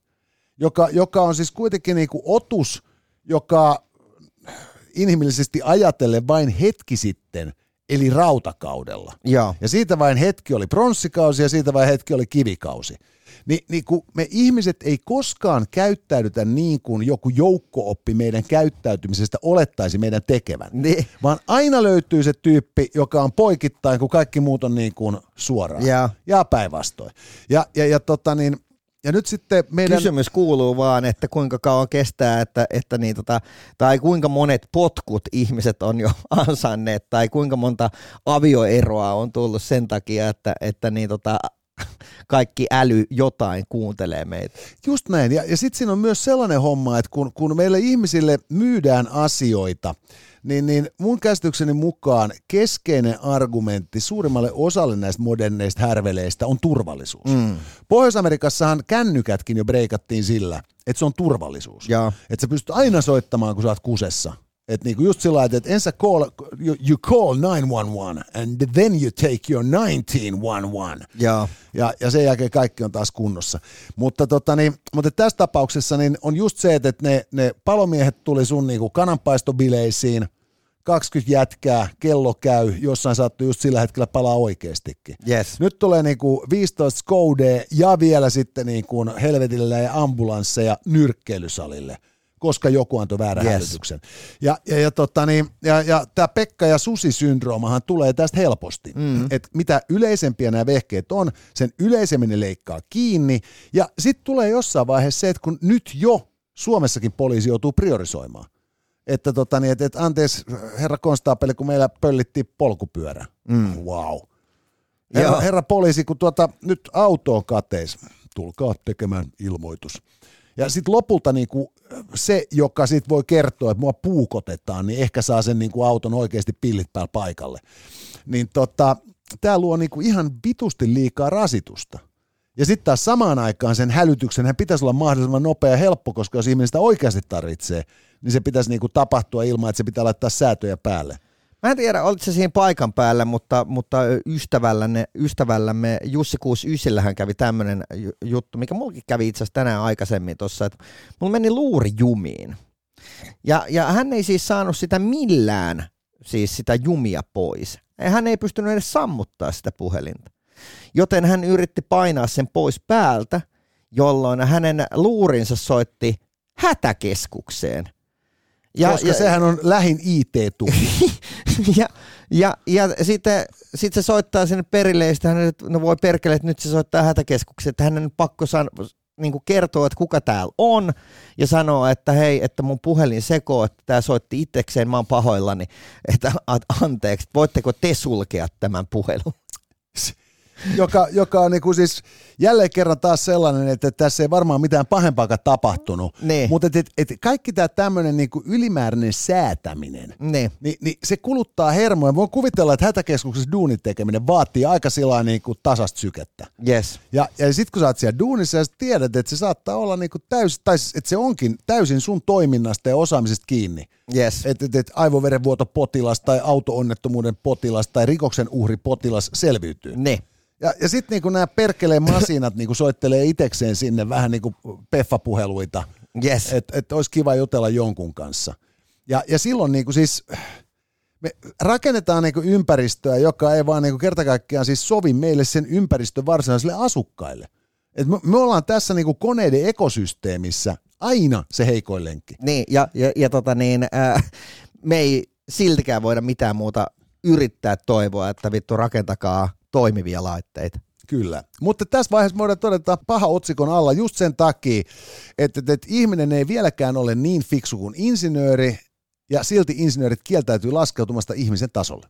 joka, joka on siis kuitenkin niin kuin otus, joka inhimillisesti ajatellen vain hetki sitten eli rautakaudella. Joo. Ja siitä vain hetki oli pronssikausi ja siitä vain hetki oli kivikausi. Ni, niin kun me ihmiset ei koskaan käyttäydytä niin kuin joku joukko-oppi meidän käyttäytymisestä olettaisi meidän tekevän. Niin. Vaan aina löytyy se tyyppi, joka on poikittain, kun kaikki muut on niin kuin suoraan. Joo. Ja päinvastoin. Ja, ja, ja, tota niin, ja nyt sitten meidän... Kysymys kuuluu vaan, että kuinka kauan kestää, että, että niin tota, tai kuinka monet potkut ihmiset on jo ansainneet, tai kuinka monta avioeroa on tullut sen takia, että, että niin tota, kaikki äly jotain kuuntelee meitä. Just näin. Ja, ja sitten siinä on myös sellainen homma, että kun, kun meille ihmisille myydään asioita, niin, niin mun käsitykseni mukaan keskeinen argumentti suurimmalle osalle näistä moderneista härveleistä on turvallisuus. Mm. Pohjois-Amerikassahan kännykätkin jo breikattiin sillä, että se on turvallisuus. Että sä pystyt aina soittamaan, kun sä oot kusessa. Että niinku just sillä lailla, että ensin call, you, you call 911 and then you take your 1911 Joo. ja, ja sen jälkeen kaikki on taas kunnossa. Mutta, tota, niin, mutta tässä tapauksessa niin on just se, että ne, ne palomiehet tuli sun niinku kananpaistobileisiin, 20 jätkää, kello käy, jossain saattuu just sillä hetkellä palaa oikeastikin. Yes. Nyt tulee niinku 15 skoudea ja vielä sitten niinku helvetille ja ambulansseja nyrkkeilysalille koska joku antoi väärän Yes. hälytyksen. Ja, ja, ja, tota niin, ja, ja tämä Pekka ja Susi-syndroomahan tulee tästä helposti. Mm. Et mitä yleisempiä nämä vehkeet on, sen yleisemmin ne leikkaa kiinni. Ja sitten tulee jossain vaiheessa se, että kun nyt jo Suomessakin poliisi joutuu priorisoimaan. Että tota niin, et, et anteeksi herra konstaapeli, kun meillä pöllittiin polkupyörä. Mm. Wow. Herra, Joo. herra poliisi, kun tuota, nyt auto on kateis, tulkaa tekemään ilmoitus. Ja sitten lopulta niinku se, joka sit voi kertoa, että mua puukotetaan, niin ehkä saa sen niinku auton oikeasti pillit päällä paikalle. Niin tota, tämä luo niinku ihan vitusti liikaa rasitusta. Ja sitten taas samaan aikaan sen hälytyksen hän pitäisi olla mahdollisimman nopea ja helppo, koska jos ihminen sitä oikeasti tarvitsee, niin se pitäisi niinku tapahtua ilman, että se pitää laittaa säätöjä päälle. Mä en tiedä, olit se siinä paikan päällä, mutta, mutta ystävällämme, ystävällämme Jussi 69 kävi tämmöinen juttu, mikä mullakin kävi itse asiassa tänään aikaisemmin tuossa, että mulla meni luuri jumiin. Ja, ja hän ei siis saanut sitä millään, siis sitä jumia pois. Hän ei pystynyt edes sammuttaa sitä puhelinta. Joten hän yritti painaa sen pois päältä, jolloin hänen luurinsa soitti hätäkeskukseen. Ja, koska ja, sehän on lähin IT-tuki. ja, ja, ja sitten sit se soittaa sinne perille ja sitten hän, no voi perkele, että nyt se soittaa hätäkeskukseen, että hänen on pakko san, niin kertoa, että kuka täällä on ja sanoo, että hei, että mun puhelin sekoo, että tämä soitti itsekseen, mä oon pahoillani, että anteeksi, voitteko te sulkea tämän puhelun? Joka, joka on niinku siis jälleen kerran taas sellainen, että tässä ei varmaan mitään pahempaakaan tapahtunut. Niin. Mutta et, et, et kaikki tämä tämmöinen niinku ylimääräinen säätäminen, Niin. niin, niin se kuluttaa hermoja. Voin kuvitella, että hätäkeskuksessa duunit tekeminen vaatii aika sillä niinku tasasta sykettä. Yes. Ja, ja sitten kun sä oot siellä duunissa ja sä tiedät, että se saattaa olla niinku täys, tai että se onkin täysin sun toiminnasta ja osaamisesta kiinni. Yes. Että et, et aivoverenvuotopotilas tai auto-onnettomuuden potilas tai rikoksen uhri potilas selviytyy. Niin. Ja, ja sitten niinku nämä perkeleen masinat niinku soittelee itekseen sinne vähän niinku peffapuheluita, Yes. että et olisi kiva jutella jonkun kanssa. Ja, ja silloin niinku siis me rakennetaan niinku ympäristöä, joka ei vaan niinku kertakaikkiaan siis sovi meille sen ympäristön varsinaisille asukkaille. Et me, me ollaan tässä niinku koneiden ekosysteemissä aina se heikoin lenkki. Niin, ja, ja, ja tota niin, ää, me ei siltikään voida mitään muuta yrittää toivoa, että vittu rakentakaa toimivia laitteita. Kyllä. Mutta tässä vaiheessa voidaan todeta paha otsikon alla just sen takia, että, että, että ihminen ei vieläkään ole niin fiksu kuin insinööri, ja silti insinöörit kieltäytyy laskeutumasta ihmisen tasolle.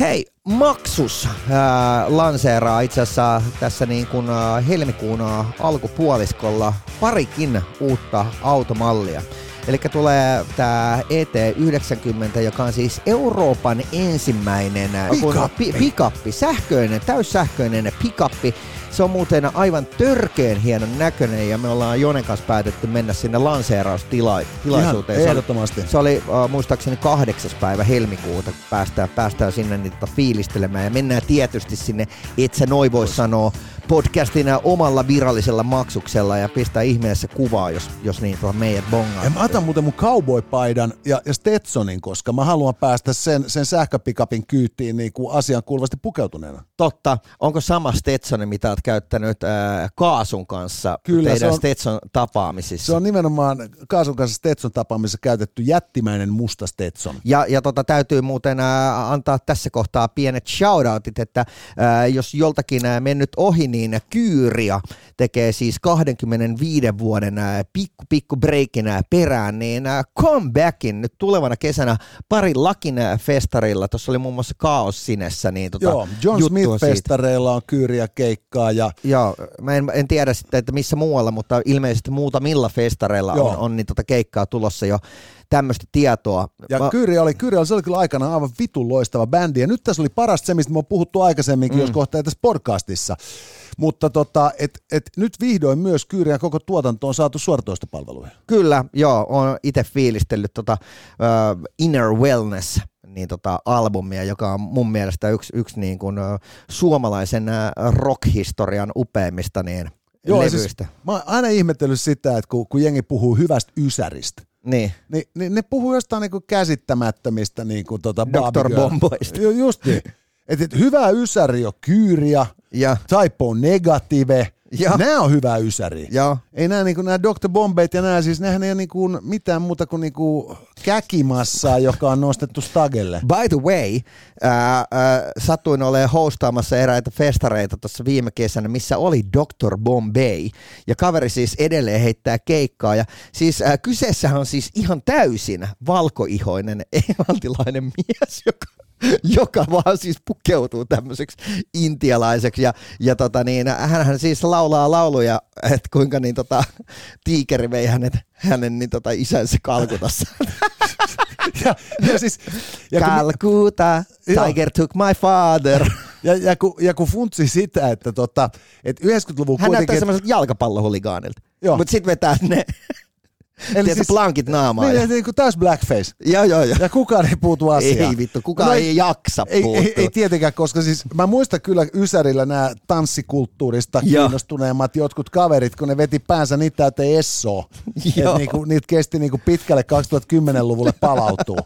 Hei, Maksus ää, lanseeraa itse asiassa tässä niin kuin ää, helmikuun ää, alkupuoliskolla parikin uutta automallia. Eli tulee tämä ET90, joka on siis Euroopan ensimmäinen kun- Pikappi. pi- pikappi, sähköinen, täyssähköinen pikappi. Se on muuten aivan törkeen hienon näköinen ja me ollaan Jonen kanssa päätetty mennä sinne lanseeraustilaisuuteen. Ihan ehdottomasti. Se oli äh, muistaakseni kahdeksas päivä helmikuuta, kun päästään, päästään sinne niitä tota fiilistelemään ja mennään tietysti sinne, et sä noi voi sanoa, podcastin äh, omalla virallisella maksuksella ja pistää ihmeessä kuvaa, jos, jos niin tuohon meidät bongaa. Ja mä otan muuten mun cowboy-paidan ja, ja Stetsonin, koska mä haluan päästä sen, sen sähköpikapin kyytiin niin kuin asian kuuluvasti pukeutuneena. Totta, onko sama Stetson, mitä oot käyttänyt äh, Kaasun kanssa Kyllä, teidän se on- Stetson tapaamisissa? Se on nimenomaan Kaasun kanssa Stetson tapaamisessa käytetty jättimäinen musta Stetson. Ja, ja tota, täytyy muuten ää, antaa tässä kohtaa pienet shoutoutit, että ää, jos joltakin ää, mennyt ohi, niin Kyyria tekee siis 25 vuoden ää, pikku, pikku breikin ää, perään, niin ää, comebackin nyt tulevana kesänä pari Lakin festarilla, tuossa oli muun muassa Kaos Sinessä, niin tota, Joo, John. Smith-festareilla on kyyriä keikkaa ja Joo, mä en, en tiedä sitten, että missä muualla, mutta ilmeisesti muutamilla festareilla Joo. on, on niin tota keikkaa tulossa jo tämmöistä tietoa. Ja Mä- Kyyri oli, Kyyri oli, se oli kyllä aikana aivan vitun loistava bändi. Ja nyt tässä oli parasta se, mistä me on puhuttu aikaisemminkin, mm. jos kohta tässä podcastissa. Mutta tota, et, et nyt vihdoin myös Kyyri ja koko tuotanto on saatu suoratoistopalveluihin. Kyllä, joo, on itse fiilistellyt tota, uh, Inner Wellness niin tota, albumia, joka on mun mielestä yksi, yksi niin kuin, suomalaisen rock-historian upeimmista niin Joo, ja levyistä. siis, mä oon aina ihmetellyt sitä, että kun, kun jengi puhuu hyvästä ysäristä, Niin, niin, niin ne puhuu jostain niinku käsittämättömistä niinku tota Dr. Bomboista. Ju, just niin. Et, et hyvä ysäri on Kyyria, ja Typo Negative. Joo. Nämä on hyvä ysäri. joo, Ei nämä, niin nämä Dr. Bombeit ja nämä, siis nehän ei ole niin mitään muuta kuin, niin kuin käkimassaa, joka on nostettu stagelle. By the way, ää, ää, satuin olemaan hostaamassa eräitä festareita tuossa viime kesänä, missä oli Dr. Bombay, ja kaveri siis edelleen heittää keikkaa, ja siis ää, kyseessä on siis ihan täysin valkoihoinen englantilainen mies, joka joka vaan siis pukeutuu tämmöiseksi intialaiseksi ja, ja tota niin, hänhän siis laulaa lauluja, että kuinka niin tota, tiikeri vei hänet, hänen niin tota isänsä Kalkutassa. Ja, ja, siis, ja, kun, Joo. Tiger took my father. ja, ja, kun, ja kun funtsi sitä, että, tota, että 90-luvun Hän näyttää kuitenkin... semmoiselta jalkapallohuligaanilta. Joo. Mutta sitten vetää ne Eli tiedätkö, plankit naamaan. Niin, ja- niin kuin täys blackface. Joo, joo, joo. Ja kukaan ei puutu asiaan. Ei vittu, kukaan ei jaksa ei, puuttua. ei, ei tietenkään, koska siis mä muistan kyllä Ysärillä nämä tanssikulttuurista Joo. kiinnostuneemmat jotkut kaverit, kun ne veti päänsä niitä täyteen essoa. Niinku, niitä kesti niinku pitkälle 2010-luvulle palautuu.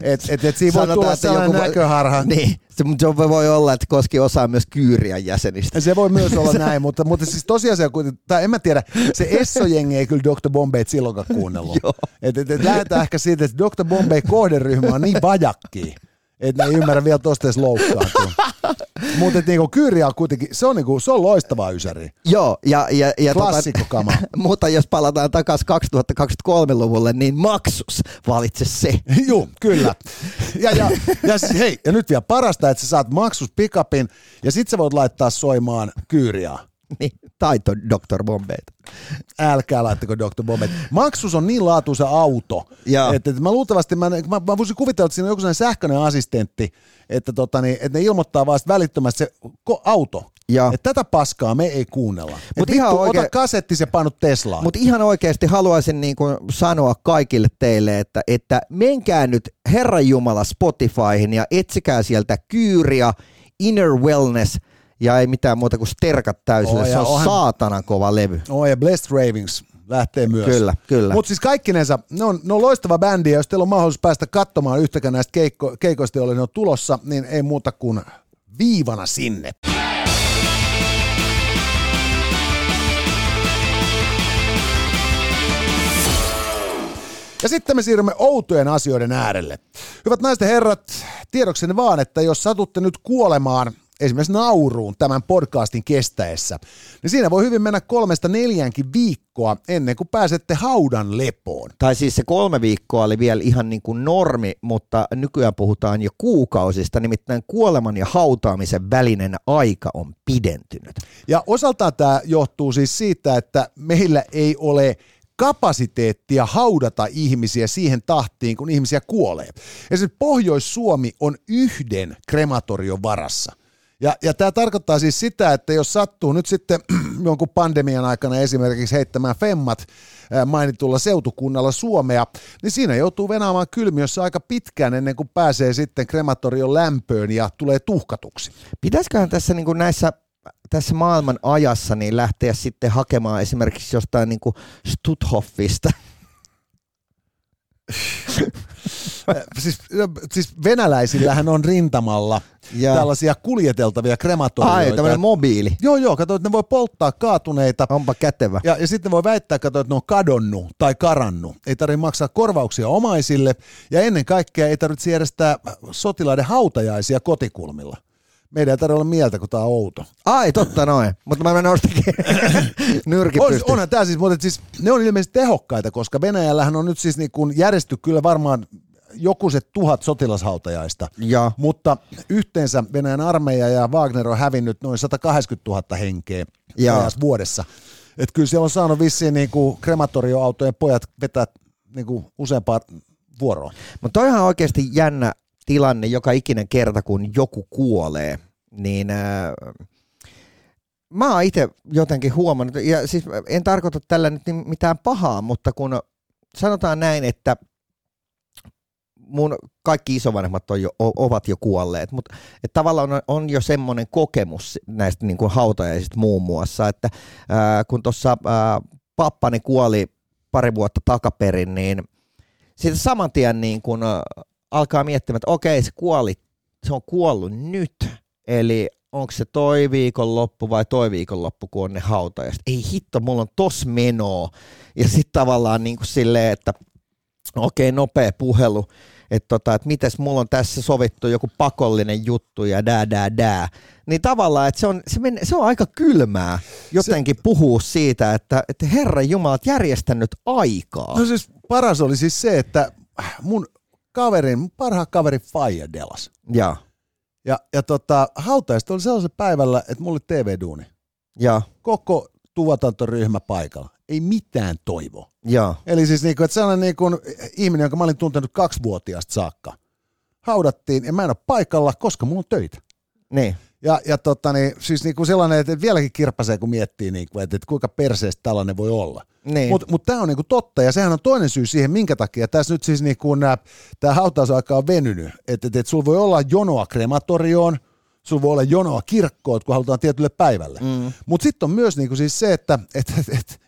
Et, et, et siinä voi Sanotaan, tulla että sellainen joku- näköharha. Niin, se, voi olla, että koski osaa myös Kyyrian jäsenistä. Se voi myös olla näin, mutta, mutta siis tosiasia kuitenkin, tai en mä tiedä, se Esso-jengi ei kyllä Dr. Bombay silloinkaan kuunnellut. Et, et, et lähdetään ehkä siitä, että Dr. Bombay kohderyhmä on niin vajakki, että ne ei ymmärrä vielä tosta edes loukkaantua. Mutta niinku Kyyriä on kuitenkin, se on, niinku, se on loistava ysäri. Joo, ja, ja, ja Klassikko kama. mutta jos palataan takaisin 2023-luvulle, niin Maksus valitse se. Joo, kyllä. Ja, ja, ja hei, ja nyt vielä parasta, että sä saat maksus pikapin ja sit sä voit laittaa soimaan Kyyriä. Niin, taito Dr. Bombeita. Älkää laittako Dr. Bombet. Maksus on niin laatuisa auto, Joo. että, että mä luultavasti, mä, mä, mä voisin kuvitella, että siinä on joku sellainen sähköinen assistentti, että, tota, niin, että ne ilmoittaa vaan välittömästi se auto. Joo. Että tätä paskaa me ei kuunnella. Mut ihan vittu, oikein- ota kasetti se painut Teslaan. Mutta ihan oikeasti haluaisin niin kuin sanoa kaikille teille, että, että menkää nyt Herran Jumala Spotifyhin ja etsikää sieltä Kyyria, Inner Wellness ja ei mitään muuta kuin sterkat täysille. Oo, se on onhan- saatanan kova levy. Oh, ja Blessed Ravings lähtee myös. Kyllä, kyllä. Mutta siis kaikkinensa, ne on, ne on loistava bändi, ja jos teillä on mahdollisuus päästä katsomaan yhtäkään näistä keikko, keikoista, joille ne on tulossa, niin ei muuta kuin viivana sinne. Ja sitten me siirrymme outojen asioiden äärelle. Hyvät naiset ja herrat, tiedoksenne vaan, että jos satutte nyt kuolemaan esimerkiksi nauruun tämän podcastin kestäessä, niin siinä voi hyvin mennä kolmesta neljänkin viikkoa ennen kuin pääsette haudan lepoon. Tai siis se kolme viikkoa oli vielä ihan niin kuin normi, mutta nykyään puhutaan jo kuukausista, nimittäin kuoleman ja hautaamisen välinen aika on pidentynyt. Ja osaltaan tämä johtuu siis siitä, että meillä ei ole kapasiteettia haudata ihmisiä siihen tahtiin, kun ihmisiä kuolee. Esimerkiksi Pohjois-Suomi on yhden krematorion varassa. Ja, ja tämä tarkoittaa siis sitä, että jos sattuu nyt sitten jonkun pandemian aikana esimerkiksi heittämään femmat mainitulla seutukunnalla Suomea, niin siinä joutuu venaamaan kylmiössä aika pitkään ennen kuin pääsee sitten krematorion lämpöön ja tulee tuhkatuksi. Pitäisiköhän tässä niin kuin näissä tässä maailman ajassa niin lähteä sitten hakemaan esimerkiksi jostain niin kuin Stuthoffista. siis, siis venäläisillähän on rintamalla Ja- tällaisia kuljeteltavia krematorioita. Ai, tämmöinen mobiili. Joo, joo, kato, että ne voi polttaa kaatuneita. Onpa kätevä. Ja, ja sitten voi väittää, kato, että ne on kadonnut tai karannut. Ei tarvitse maksaa korvauksia omaisille ja ennen kaikkea ei tarvitse järjestää sotilaiden hautajaisia kotikulmilla. Meidän ei tarvitse olla mieltä, kun tämä on outo. Ai, totta noin. Mutta mä nostikin nyrki On, pystyyn. onhan tämä siis, mutta siis ne on ilmeisesti tehokkaita, koska Venäjällähän on nyt siis niin kuin järjesty kyllä varmaan joku se tuhat sotilashautajaista. Ja. Mutta yhteensä Venäjän armeija ja Wagner on hävinnyt noin 180 000 henkeä ajassa vuodessa. Et kyllä siellä on saanut vissiin niin kuin krematorioautojen pojat vetää niin kuin useampaa vuoroa. Mutta toihan on oikeasti jännä tilanne joka ikinen kerta, kun joku kuolee, niin äh, mä oon itse jotenkin huomannut, ja siis en tarkoita tällä nyt niin mitään pahaa, mutta kun sanotaan näin, että mun kaikki isovanhemmat on jo, ovat jo kuolleet, mutta että tavallaan on, on jo semmoinen kokemus näistä niin kuin hautajaisista muun muassa, että ää, kun tuossa pappani kuoli pari vuotta takaperin, niin sitten saman tien niin kun, ä, alkaa miettimään, että okei, se kuoli, se on kuollut nyt, eli onko se toi viikonloppu vai toi viikonloppu, kun on ne hautajaiset. Ei hitto, mulla on tos menoa. Ja sitten tavallaan niin kuin silleen, että okei, nopea puhelu, että tota, et mites mulla on tässä sovittu joku pakollinen juttu ja dää, dää, dää. Niin tavallaan, että se on, se, men, se on aika kylmää jotenkin puhua siitä, että, että Herran Jumalat järjestänyt aikaa. No siis paras oli siis se, että mun kaverin, parhaan kaverin Faija Delas. Ja, Ja, ja tota, hautajasta oli sellaisen päivällä, että mulla oli TV-duuni. ja, Koko tuotantoryhmä paikalla. Ei mitään toivoa. ja. Eli siis niinku, että sellainen niinku ihminen, jonka mä olin tuntenut kaksivuotiaasta saakka, haudattiin ja mä en ole paikalla, koska mulla on töitä. Niin. Ja, ja tota, niin, siis niinku sellainen, että vieläkin kirpasee, kun miettii, niinku, että, että kuinka perseestä tällainen voi olla. Niin. Mutta mut tämä on niinku totta, ja sehän on toinen syy siihen, minkä takia tässä nyt siis niinku tämä hautausaika on venynyt. Että et, et sulla voi olla jonoa krematorioon, sulla voi olla jonoa kirkkoon, kun halutaan tietylle päivälle. Mm. Mutta sitten on myös niinku siis se, että et, et, et,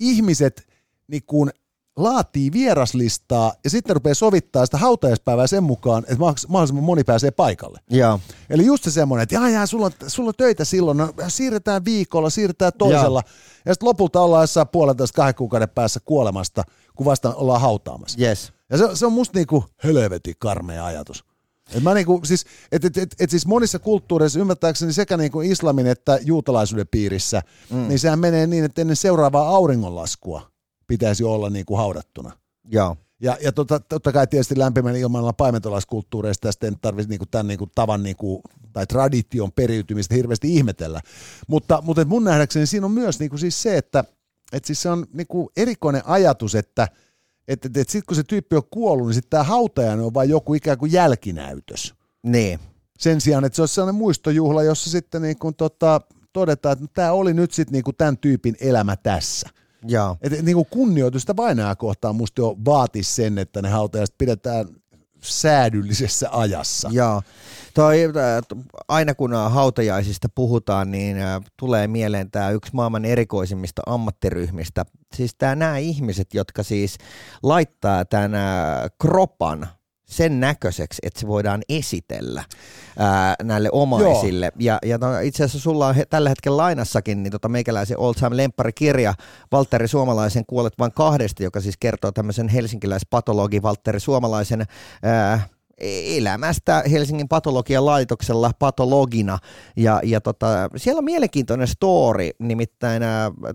ihmiset niinku laatii vieraslistaa ja sitten rupeaa sovittaa sitä hautajaispäivää sen mukaan, että mah- mahdollisimman moni pääsee paikalle. Ja. Eli just se semmoinen, että jaa, jaa, sulla, on, sulla on töitä silloin, no, siirretään viikolla, siirretään toisella. Ja sitten lopulta ollaan jossain puolentoista kahden kuukauden päässä kuolemasta, kun vasta ollaan hautaamassa. Yes. Ja se, se on musta niinku helvetin karmea ajatus. Et mä niinku, siis, et, et, et, et siis monissa kulttuureissa ymmärtääkseni sekä niinku islamin että juutalaisuuden piirissä, mm. niin sehän menee niin, että ennen seuraavaa auringonlaskua pitäisi olla niinku haudattuna. Joo. Ja, ja tota, totta kai tietysti lämpimän ilmanilla paimentolaiskulttuureista tästä en tarvitse niinku tämän niinku tavan niinku, tai tradition periytymistä hirveästi ihmetellä. Mutta, mutta mun nähdäkseni siinä on myös niinku siis se, että et siis se on niinku erikoinen ajatus, että et, et, et sitten kun se tyyppi on kuollut, niin sitten tämä hautajainen on vain joku ikään kuin jälkinäytös. Niin. Sen sijaan, että se olisi sellainen muistojuhla, jossa sitten niinku tota, todetaan, että tämä oli nyt sitten niinku tämän tyypin elämä tässä. Joo. Et, et, niinku kunnioitusta vainajaa kohtaan musta jo vaatisi sen, että ne hautajaiset pidetään säädyllisessä ajassa. Joo. Toi, äh, aina kun hautajaisista puhutaan, niin äh, tulee mieleen tämä yksi maailman erikoisimmista ammattiryhmistä. Siis tämä nämä ihmiset, jotka siis laittaa tämän äh, kropan sen näköiseksi, että se voidaan esitellä ää, näille omaisille. Joo. Ja, ja no, itse asiassa sulla on he, tällä hetkellä lainassakin niin tota meikäläisen Old Time Lemppari-kirja Valtteri Suomalaisen Kuolet vain kahdesti, joka siis kertoo tämmöisen helsinkiläispatologi Valtteri Suomalaisen ää, elämästä Helsingin patologian laitoksella patologina. Ja, ja tota, siellä on mielenkiintoinen story, nimittäin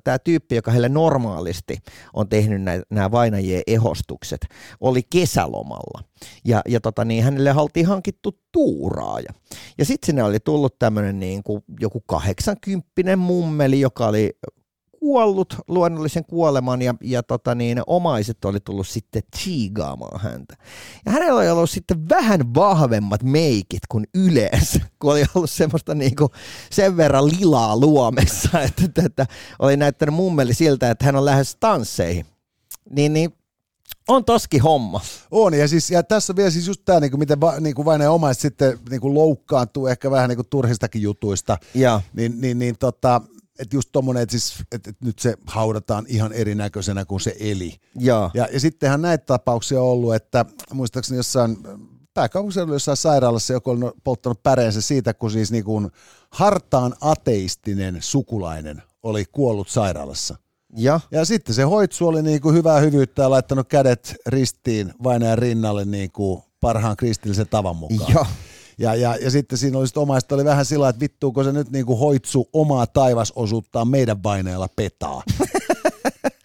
tämä tyyppi, joka heille normaalisti on tehnyt nämä vainajien ehostukset, oli kesälomalla. Ja, ja tota, niin hänelle oltiin hankittu tuuraaja. Ja sitten sinne oli tullut tämmöinen niin joku 80 mummeli, joka oli kuollut luonnollisen kuoleman ja, ja tota niin, omaiset oli tullut sitten tsiigaamaan häntä. Ja hänellä oli ollut sitten vähän vahvemmat meikit kuin yleensä, kun oli ollut semmoista niin kuin sen verran lilaa luomessa, että, että, että oli näyttänyt mummeli siltä, että hän on lähes tansseihin. Niin, niin on toski homma. On, ja, siis, ja tässä vielä siis just tämä, niin kuin, miten va, niin kuin vain omaiset sitten niin kuin loukkaantuu ehkä vähän niin kuin turhistakin jutuista. Ja. Niin, niin, niin tota, että just tommonen, että, siis, että, että nyt se haudataan ihan erinäköisenä kuin se eli. Ja, ja, ja sittenhän näitä tapauksia on ollut, että muistaakseni jossain pääkaupunkiseudulla jossain sairaalassa joku on polttanut päreensä siitä, kun siis niin kuin hartaan ateistinen sukulainen oli kuollut sairaalassa. Ja, Ja sitten se hoitsu oli niin kuin hyvää hyvyyttä ja laittanut kädet ristiin vainajan rinnalle niin kuin parhaan kristillisen tavan mukaan. ja, Ja, ja, ja sitten siinä oli sit omaista oli vähän sillä, että vittuuko se nyt niinku hoitsu omaa taivasosuuttaan meidän vainajalla petaa.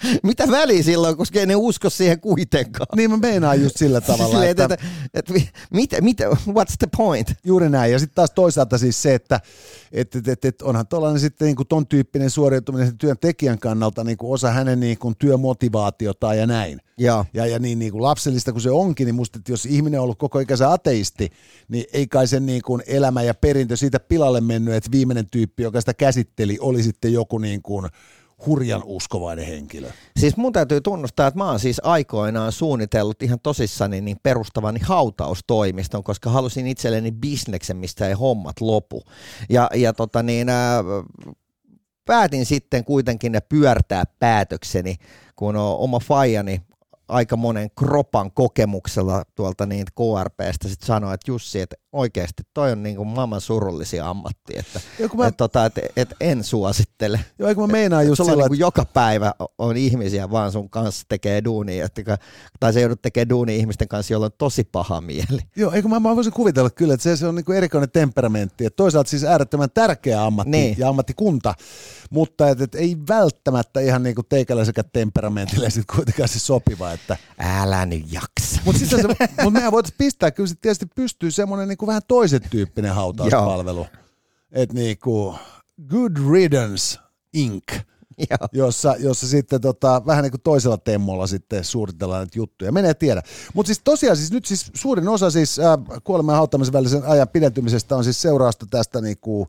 mitä väliä silloin, koska ei ne usko siihen kuitenkaan. niin mä meinaan just sillä tavalla, Silleen, että, että, että, mitä, mitä, what's the point? juuri näin. Ja sitten taas toisaalta siis se, että et, et, et, et onhan tuollainen sitten niinku ton tyyppinen suoriutuminen sen työntekijän kannalta niinku osa hänen niinku työmotivaatiota ja näin. Joo. Ja, ja niin, niin kuin lapsellista kuin se onkin, niin musta, että jos ihminen on ollut koko ikänsä ateisti, niin ei kai sen niin kuin elämä ja perintö siitä pilalle mennyt, että viimeinen tyyppi, joka sitä käsitteli, oli sitten joku niin kuin hurjan uskovainen henkilö. Siis mun täytyy tunnustaa, että mä oon siis aikoinaan suunnitellut ihan tosissani niin perustavani hautaustoimiston, koska halusin itselleni bisneksen, mistä ei hommat lopu. Ja, ja tota niin, ää, päätin sitten kuitenkin ne pyörtää päätökseni, kun oma faijani aika monen kropan kokemuksella tuolta niin KRPstä sit sanoi, että Jussi, että oikeasti toi on niin kuin maailman surullisia ammatti, että kun mä- et, tota, et, et en suosittele. Joo, eikö mä meinaan just Sulla sillä, niin kuin joka päivä on ihmisiä vaan sun kanssa tekee duunia, että, tai se joudut tekemään duunia ihmisten kanssa, joilla on tosi paha mieli. Joo, eikö mä, mä voisin kuvitella kyllä, että se, se on niin kuin erikoinen temperamentti. Ja toisaalta siis äärettömän tärkeä ammatti Niin. ja ammattikunta, mutta et, et ei välttämättä ihan niin kuin teikäläisekään temperamentille sit kuitenkaan se sopiva. Että. Älä nyt jaksa. Mutta sitten se, mut mehän voitaisiin pistää kyllä sit tietysti pystyy semmoinen niin kuin vähän toisen tyyppinen hautauspalvelu. Että niin kuin Good Riddance Inc., Joo. jossa, jossa sitten tota, vähän niin kuin toisella temmolla sitten suunnitellaan näitä juttuja. Menee tiedä. Mutta siis tosiaan siis nyt siis suurin osa siis äh, kuoleman ja hautaamisen välisen ajan pidentymisestä on siis seurausta tästä niin kuin,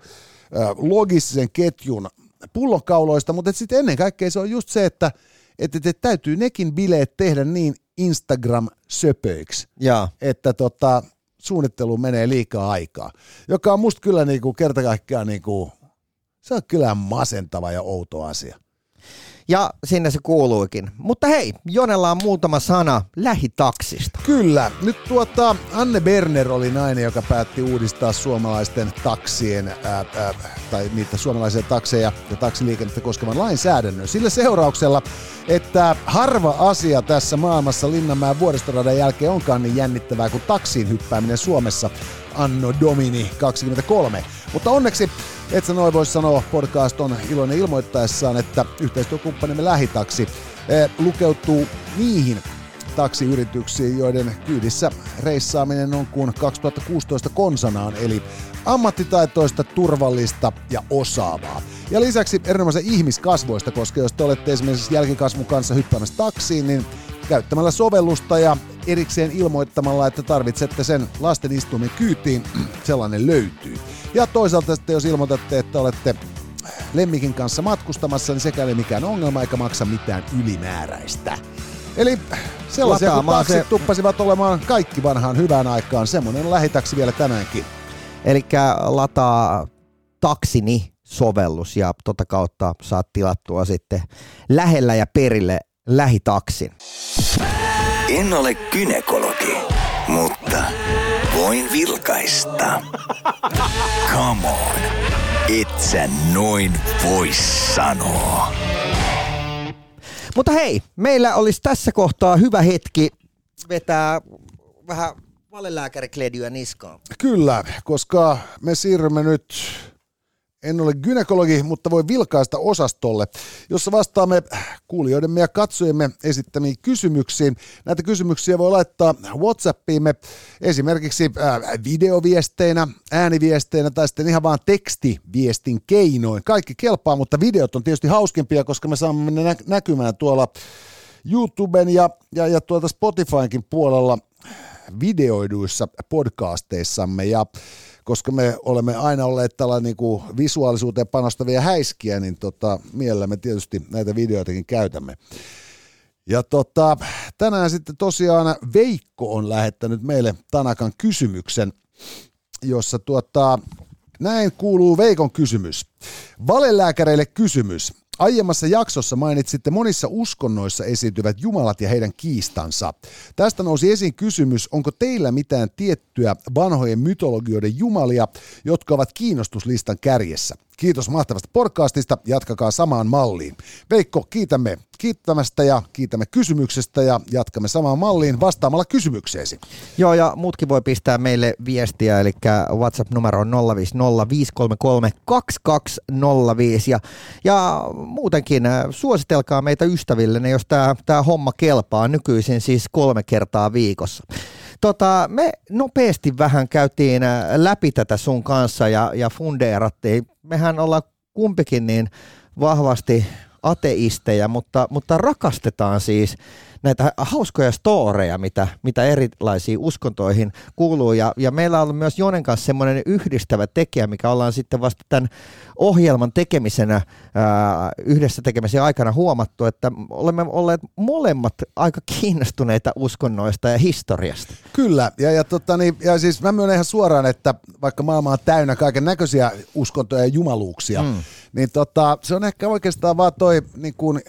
äh, logistisen ketjun pullonkauloista, mutta sitten ennen kaikkea se on just se, että et, et, et täytyy nekin bileet tehdä niin Instagram-söpöiksi, Joo. että tota, suunnitteluun menee liikaa aikaa, joka on musta kyllä niinku kerta kaikkiaan niinku, se on kyllä masentava ja outo asia. Ja sinne se kuuluikin. Mutta hei, Jonella on muutama sana lähitaksista. Kyllä. Nyt tuota, Anne Berner oli nainen, joka päätti uudistaa suomalaisten taksien, ää, ää, tai niitä suomalaisia takseja ja taksiliikennettä koskevan lainsäädännön. Sillä seurauksella, että harva asia tässä maailmassa Linnanmäen vuoristoradan jälkeen onkaan niin jännittävää kuin taksiin hyppääminen Suomessa anno Domini 23. Mutta onneksi et sä noin voisi sanoa, podcast on iloinen ilmoittaessaan, että yhteistyökumppanimme Lähitaksi eh, lukeutuu niihin taksiyrityksiin, joiden kyydissä reissaaminen on kuin 2016 konsanaan, eli ammattitaitoista, turvallista ja osaavaa. Ja lisäksi erinomaisen ihmiskasvoista, koska jos te olette esimerkiksi jälkikasvun kanssa hyppäämässä taksiin, niin käyttämällä sovellusta ja erikseen ilmoittamalla, että tarvitsette sen lasten istuimen kyytiin, sellainen löytyy. Ja toisaalta sitten jos ilmoitatte, että olette lemmikin kanssa matkustamassa, niin sekä ei mikään ongelma eikä maksa mitään ylimääräistä. Eli sellaisia kun taksit se... tuppasivat olemaan kaikki vanhaan hyvään aikaan. Semmoinen lähitaksi vielä tänäänkin. Eli lataa taksini sovellus ja tota kautta saat tilattua sitten lähellä ja perille lähitaksin. En ole kynekologi, mutta voin vilkaista. Come on, et sä noin voi sanoa. Mutta hei, meillä olisi tässä kohtaa hyvä hetki vetää vähän valelääkäriklediä niskaan. Kyllä, koska me siirrymme nyt en ole gynekologi, mutta voi vilkaista osastolle, jossa vastaamme kuulijoidemme ja katsojemme esittämiin kysymyksiin. Näitä kysymyksiä voi laittaa WhatsAppiimme esimerkiksi videoviesteinä, ääniviesteinä tai sitten ihan vaan tekstiviestin keinoin. Kaikki kelpaa, mutta videot on tietysti hauskimpia, koska me saamme ne näkymään tuolla YouTuben ja, ja, ja tuolta Spotifynkin puolella videoiduissa podcasteissamme ja koska me olemme aina olleet tällä niin kuin visuaalisuuteen panostavia häiskiä, niin tota, mielellämme tietysti näitä videoitakin käytämme. Ja tota, tänään sitten tosiaan Veikko on lähettänyt meille Tanakan kysymyksen, jossa tuota, näin kuuluu Veikon kysymys. Valelääkäreille kysymys. Aiemmassa jaksossa mainitsitte monissa uskonnoissa esiintyvät jumalat ja heidän kiistansa. Tästä nousi esiin kysymys, onko teillä mitään tiettyä vanhojen mytologioiden jumalia, jotka ovat kiinnostuslistan kärjessä? Kiitos mahtavasta podcastista, jatkakaa samaan malliin. Veikko, kiitämme kiittämästä ja kiitämme kysymyksestä ja jatkamme samaan malliin vastaamalla kysymykseesi. Joo, ja muutkin voi pistää meille viestiä, eli WhatsApp-numero on 050 ja, ja muutenkin äh, suositelkaa meitä ystävillenne, jos tämä homma kelpaa nykyisin siis kolme kertaa viikossa. Tota, me nopeasti vähän käytiin äh, läpi tätä sun kanssa ja, ja fundeerattiin. Mehän ollaan kumpikin niin vahvasti ateisteja, mutta, mutta rakastetaan siis näitä hauskoja storeja, mitä, mitä erilaisiin uskontoihin kuuluu. Ja, ja meillä on ollut myös Jonen kanssa semmoinen yhdistävä tekijä, mikä ollaan sitten vasta tämän ohjelman tekemisenä, ää, yhdessä tekemisen aikana huomattu, että olemme olleet molemmat aika kiinnostuneita uskonnoista ja historiasta. Kyllä, ja, ja, tota, niin, ja siis mä myönnän ihan suoraan, että vaikka maailma on täynnä kaiken näköisiä uskontoja ja jumaluuksia, mm. niin tota, se on ehkä oikeastaan vaan toi niin kuin,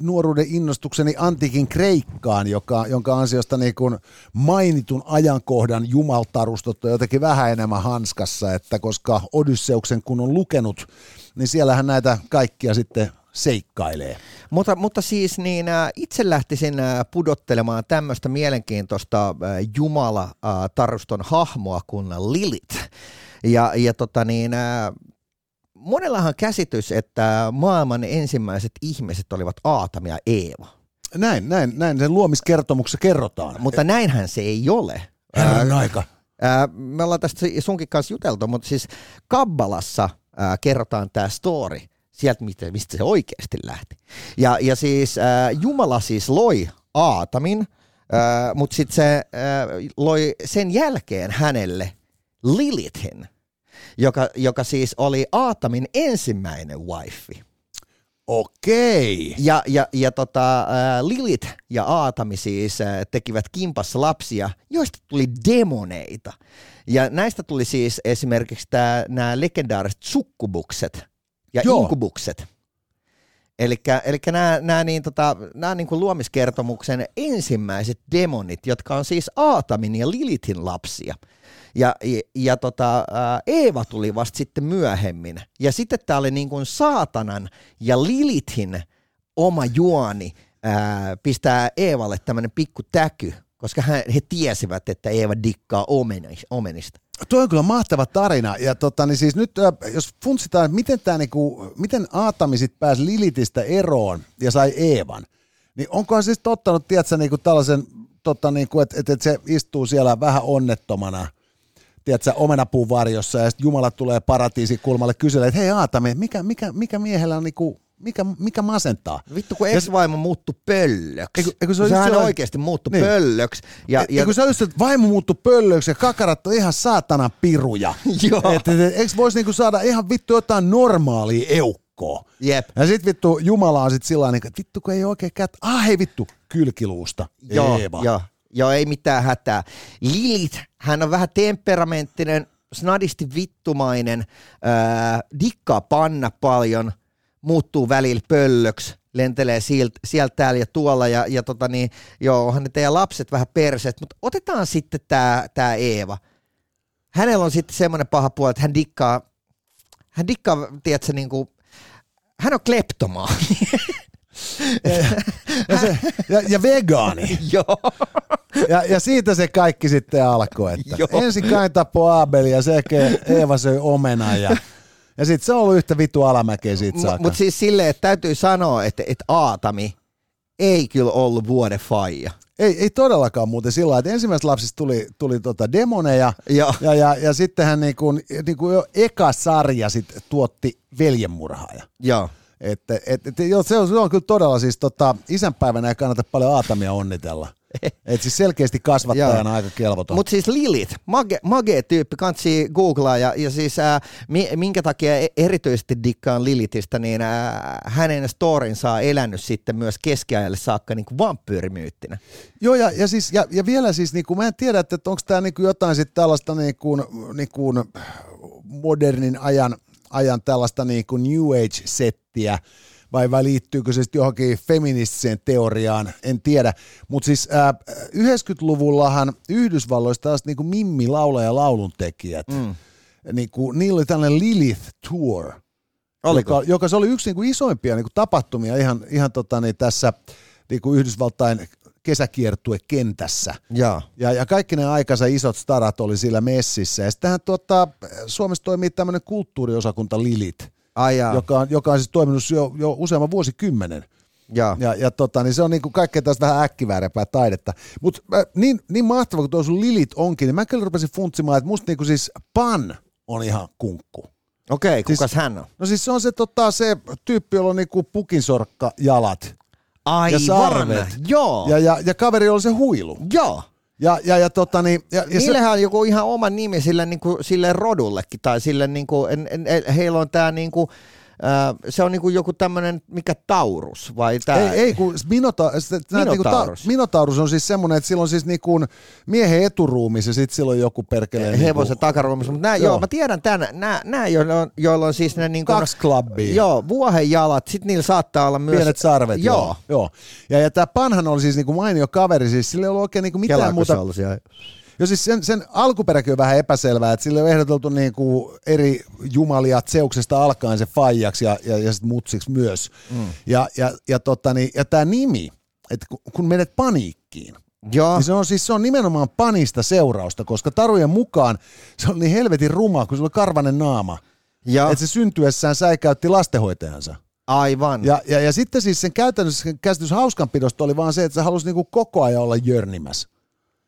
nuoruuden innostukseni antiikin Kreikkaan, joka, jonka ansiosta niin kuin mainitun ajankohdan jumaltarustot on jotenkin vähän enemmän hanskassa, että koska Odysseuksen kun on lukenut, niin siellähän näitä kaikkia sitten seikkailee. Mutta, mutta siis niin äh, itse lähtisin äh, pudottelemaan tämmöistä mielenkiintoista äh, Jumala-taruston hahmoa kuin Lilith. Ja, ja tota niin, monellahan käsitys, että maailman ensimmäiset ihmiset olivat Aatami ja Eeva. Näin, näin, näin sen luomiskertomuksessa kerrotaan. Mutta näinhän se ei ole. Herran aika. Ää, me ollaan tästä sunkin kanssa juteltu, mutta siis Kabbalassa ää, kerrotaan tämä story sieltä, mistä, mistä se oikeasti lähti. Ja, ja siis ää, Jumala siis loi Aatamin, mutta sitten se ää, loi sen jälkeen hänelle Lilithin – joka, joka siis oli Aatamin ensimmäinen wifi. Okei. Ja, ja, ja tota, Lilith ja Aatami siis tekivät kimpassa lapsia, joista tuli demoneita. Ja näistä tuli siis esimerkiksi nämä legendaariset sukkubukset ja Joo. inkubukset. Eli nämä, nämä, niin, tota, nämä niin kuin luomiskertomuksen ensimmäiset demonit, jotka on siis Aatamin ja Lilithin lapsia. Ja, ja, ja tota, Eeva tuli vasta sitten myöhemmin. Ja sitten tämä oli niin kuin saatanan ja Lilithin oma juoni ää, pistää Eevalle tämmöinen pikku täky, koska he, he tiesivät, että Eeva dikkaa omenista. Tuo on kyllä mahtava tarina. Ja tota, niin siis nyt, jos funtsitaan, miten, tää, niinku, miten Aatami sit pääsi Lilitistä eroon ja sai Eevan, niin onkohan siis tottanut, tiedätkö, niinku tällaisen, tota, niinku, että et, et se istuu siellä vähän onnettomana, tiedätkö, omenapuun varjossa ja sitten Jumala tulee paratiisi kulmalle kyselee, että hei Aatami, mikä, mikä, mikä miehellä on niinku mikä, mikä masentaa. Vittu, kun ex-vaimo muuttui pöllöksi. Eikö, eikö se Sehän sellainen... oikeasti muuttui niin. pöllöksi. Ja, ja... Eikö se olisi, että vaimo muuttui pöllöksi ja kakarat on ihan saatana piruja. Joo. Et, et, et, eikö voisi niinku saada ihan vittu jotain normaalia eukkoa? Jep. Ja sit vittu Jumala on sit sillä että vittu kun ei oikein kät... Ah hei vittu, kylkiluusta. Joo, joo. Joo, ei mitään hätää. Lilith, hän on vähän temperamenttinen, snadisti vittumainen, äh, dikkaa panna paljon – muuttuu välillä pöllöksi, lentelee sieltä, sieltä täällä ja tuolla ja, ja tota niin, joo, onhan ne teidän lapset vähän perseet, mutta otetaan sitten tämä tää Eeva. Hänellä on sitten semmoinen paha puoli, että hän dikkaa, hän dikkaa, tiedätkö, niin kuin, hän on kleptomaani. ja, ja, se, ja, ja vegaani. Joo. Ja, ja siitä se kaikki sitten alkoi, että Joo. ensin Kain tappoi Aabeli ja se Eeva söi omena ja ja sitten se on ollut yhtä vitu alamäkeä siitä saakka. Mutta siis silleen, että täytyy sanoa, että, että Aatami ei kyllä ollut vuoden faija. Ei, ei todellakaan muuten sillä että ensimmäisestä lapsista tuli, tuli tota demoneja ja, ja, ja, ja sitten hän niinku, niinku jo eka sarja sit tuotti veljenmurhaaja. Joo. Että, et, et, jo, se, on, se on kyllä todella siis tota, isänpäivänä ei kannata paljon Aatamia onnitella. Et siis selkeästi kasvattajana aika kelvoton. Mutta siis Lilith, mage, mage-tyyppi, kansi googlaa ja, ja siis ää, minkä takia e-, erityisesti dikkaan Lilithistä, niin ää, hänen storinsa on elänyt sitten myös keskiajalle saakka niin vampyyrimyyttinä. Joo ja, ja, siis, ja, ja vielä siis, niin kuin, mä en tiedä, että onko tämä niin jotain sitten tällaista niin kuin, niin kuin modernin ajan, ajan tällaista niin kuin New Age-settiä, vai, vai liittyykö se sitten johonkin feministiseen teoriaan, en tiedä. Mutta siis äh, 90-luvullahan Yhdysvalloissa taas niinku Mimmi laulaja ja lauluntekijät, mm. niinku, niillä oli tällainen Lilith Tour, Oliko? Joka, joka se oli yksi niinku isoimpia niinku tapahtumia ihan, ihan tota, niin tässä niinku Yhdysvaltain kesäkiertue kentässä. Ja. Ja, ja kaikki ne aikansa isot starat oli siellä messissä. Ja sittenhän tuota, Suomessa toimii tämmöinen kulttuuriosakunta Lilit, Ai joka, on, joka on siis toiminut jo, jo useamman vuosikymmenen. Ja, ja, ja tota, niin se on niinku kaikkea tästä vähän äkkiväärempää taidetta. Mutta niin, niin mahtava kuin tuo sun Lilit onkin, niin mä kyllä rupesin funtsimaan, että musta niinku siis Pan on ihan kunkku. Okei, okay, kukas siis, hän on? No siis se on se, tota, se tyyppi, jolla on niinku pukinsorkka jalat. Aivan, ja sarvet. joo. Ja, ja, ja kaveri on se huilu. Joo. Ja, ja, ja, tota, niin, ja, ja Niillähän se... on joku ihan oma nimi sille, niin kuin, sille rodullekin, tai sille, niin kuin, en, en, heillä on tämä niin kuin, se on niinku joku tämmöinen, mikä Taurus vai tää? Ei, ei kun Minota, Minotaurus. Niinku ta, Minotaurus on siis semmoinen, että sillä on siis niinku miehen eturuumis ja sitten sillä on joku perkeleen. Hevosen niinku... takaruumis, mutta nää, joo. joo. mä tiedän tän, nää, nää joilla, on, joilla on siis ne niinku... Kaksi klubbia. Joo, vuohen jalat, sitten niillä saattaa olla myös... Pienet sarvet, joo. joo. joo. Ja, ja tämä Panhan oli siis niinku mainio kaveri, siis sillä ei ollut oikein niinku mitään Kelaako muuta... Se ollut siellä? Jo siis sen, sen alkuperäkin on vähän epäselvää, että sille on ehdoteltu niin kuin eri jumalia Zeuksesta alkaen se faijaksi ja, ja, ja sit mutsiksi myös. Mm. Ja, ja, ja, tota, niin, ja tämä nimi, että kun menet paniikkiin, Joo. Niin se on siis se on nimenomaan panista seurausta, koska tarujen mukaan se on niin helvetin ruma, kun se oli karvanen naama. Ja. Että se syntyessään säikäytti lastenhoitajansa. Aivan. Ja, ja, ja sitten siis sen käytännössä käsitys hauskanpidosta oli vaan se, että se halusi niinku koko ajan olla jörnimässä.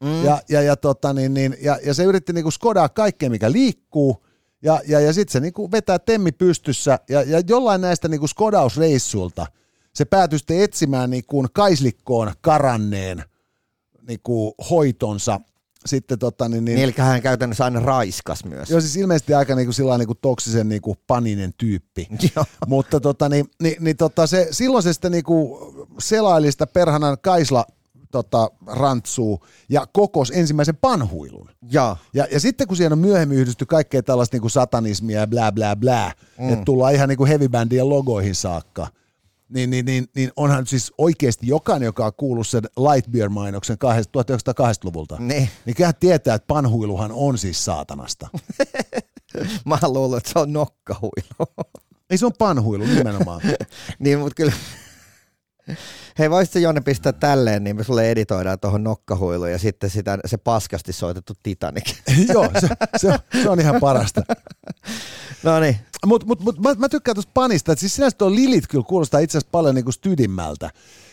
Mm. Ja, ja, ja, tota, niin, niin, ja, ja se yritti niinku skodaa kaikkea, mikä liikkuu, ja, ja, ja sitten se niinku vetää temmi pystyssä, ja, ja jollain näistä niinku skodausreissuilta se päätyi sitten etsimään niinku kaislikkoon karanneen niinku hoitonsa, sitten tota, niin, niin, Eli hän käytännössä aina raiskas myös. Joo, siis ilmeisesti aika niinku sillä niinku toksisen niinku paninen tyyppi. Joo. Mutta tota, niin, niin, niin, tota, se, silloin se sitten niinku selaili sitä perhanan kaisla tota, rantsuu ja kokos ensimmäisen panhuilun. Ja, ja, ja sitten kun siihen on myöhemmin yhdisty kaikkea tällaista niin kuin satanismia ja blää blää blää, mm. että tullaan ihan niin kuin heavy logoihin saakka, niin, niin, niin, niin onhan siis oikeasti jokainen, joka on kuullut sen Lightbeer-mainoksen 1980-luvulta, Niin. niin kyllähän tietää, että panhuiluhan on siis saatanasta. Mä luulen, että se on nokkahuilu. Ei se on panhuilu nimenomaan. niin, mutta kyllä... Hei, voisitko Jonne pistää tälleen, niin me sulle editoidaan tuohon nokkahuiluun ja sitten sitä, se paskasti soitettu Titanic. Joo, se, se, on, se on ihan parasta. no niin, Mutta mut, mut, mä, mä tykkään tuosta panista, että siis sinänsä tuo Lilit kyllä kuulostaa itse asiassa paljon niinku stydimmältä.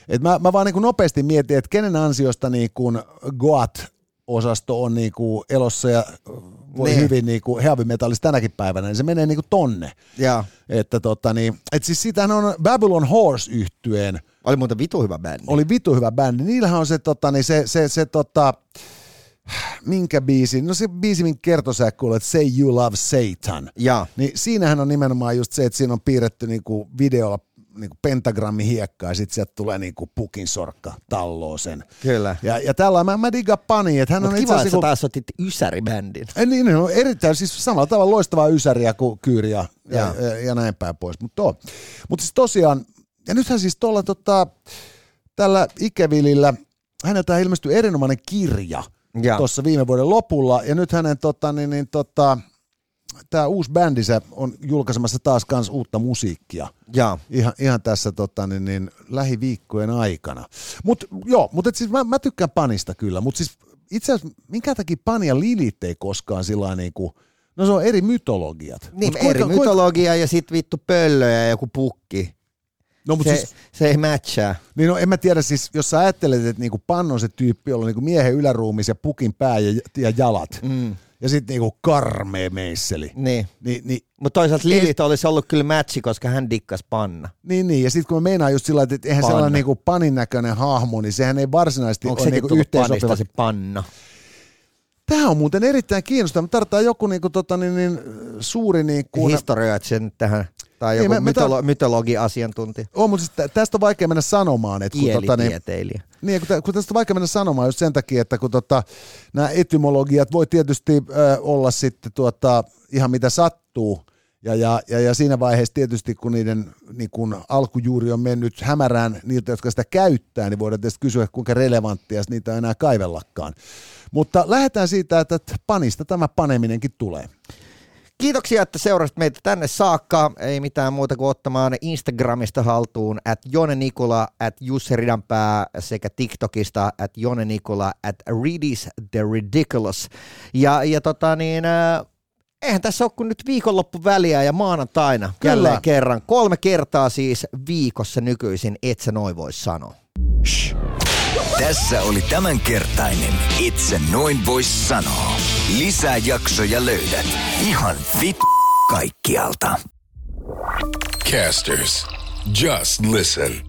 Et mä, mä vaan niinku nopeasti mietin, että kenen ansiosta niinku Goat osasto on niinku elossa ja voi Niin. niin. hyvin niinku heavy metallissa tänäkin päivänä, niin se menee niinku tonne. ja Että tota niin, et siis siitähän on Babylon Horse yhtyeen, oli muuten vitu hyvä bändi. oli vitu hyvä bändi. Niillähän on se, tota, niin se, se, se tota, minkä biisi, no se biisi, minkä kertoi sä kuulet, Say You Love Satan. Ja, Niin siinähän on nimenomaan just se, että siinä on piirretty niinku videolla niinku pentagrammi hiekkaa ja sitten sieltä tulee niinku pukin sorkka talloo sen. kyllä. Ja, ja tällä mä, mä diggaan pani, että hän Mutta on itse kiva, että niinku- taas otit ysäribändin. Ei, Niin, ne on erittäin, siis samalla tavalla loistavaa ysäriä kuin kyyriä ja, Joo. ja, ja näin päin pois. Mutta Mut siis tosiaan, ja nythän siis tuolla tota, tällä Ikevilillä, häneltä ilmestyi erinomainen kirja Ja. tuossa viime vuoden lopulla, ja nyt hänen tota, niin, niin, tota, tämä uusi bändinsä on julkaisemassa taas kans uutta musiikkia. Ja, Ihan, ihan tässä tota, niin, niin, lähiviikkojen aikana. Mutta joo, mutta siis mä, mä, tykkään panista kyllä, mutta siis itse asiassa minkä takia pani ja lilit ei koskaan sillä niin kuin, no se on eri mytologiat. niin, Mut eri mytologia ja sit vittu pöllö ja joku pukki. No, mut Se, siis, se ei matchaa. niin no, en mä tiedä, siis jos sä ajattelet, että niinku Pan on se tyyppi, jolla on niinku miehen yläruumis ja pukin pää ja, ja jalat, Mm, ja sitten niinku karmea meisseli, niin. niin, niin Mutta toisaalta Lilith olisi ollut kyllä matchi, koska hän dikkas panna. Niin, niin. ja sitten kun mä meinaan just sillä että eihän Panna. sellainen niinku panin näköinen hahmo, niin sehän ei varsinaisesti Onko ole niinku yhteensopiva. se panna? Tämä on muuten erittäin kiinnostavaa. Me tarvitaan joku niinku, tota, niin, niin, suuri niinku, Historioit sen tähän, tai Ei, joku me- me mytolo- mytologi-asiantuntija, on, mutta siis tä- tästä on vaikea mennä sanomaan. Että kun, tota, niin, niin, kun, kun tästä on vaikea mennä sanomaan just sen takia, että kun tota, nämä etymologiat voi tietysti ö, olla sitten tuota, ihan mitä sattuu, ja, ja, ja, ja siinä vaiheessa tietysti, kun niiden niin kun alkujuuri on mennyt hämärään niiltä, jotka sitä käyttää, niin voidaan tietysti kysyä, kuinka relevanttia niitä on enää kaivellakaan. Mutta lähdetään siitä, että panista tämä paneminenkin tulee. Kiitoksia, että seurasit meitä tänne saakka. Ei mitään muuta kuin ottamaan Instagramista haltuun at Jone Nikula, at Jussi Ridanpää sekä TikTokista at Jone Nikula, at Readis the Ridiculous. Ja, ja tota niin, äh, eihän tässä ole kuin nyt viikonloppu väliä ja maanantaina Kyllä. jälleen kerran. Kolme kertaa siis viikossa nykyisin, et sä noin voi sanoa. Tässä oli tämänkertainen Itse noin vois sanoa. Lisää jaksoja löydät ihan vit kaikkialta. Casters, just listen.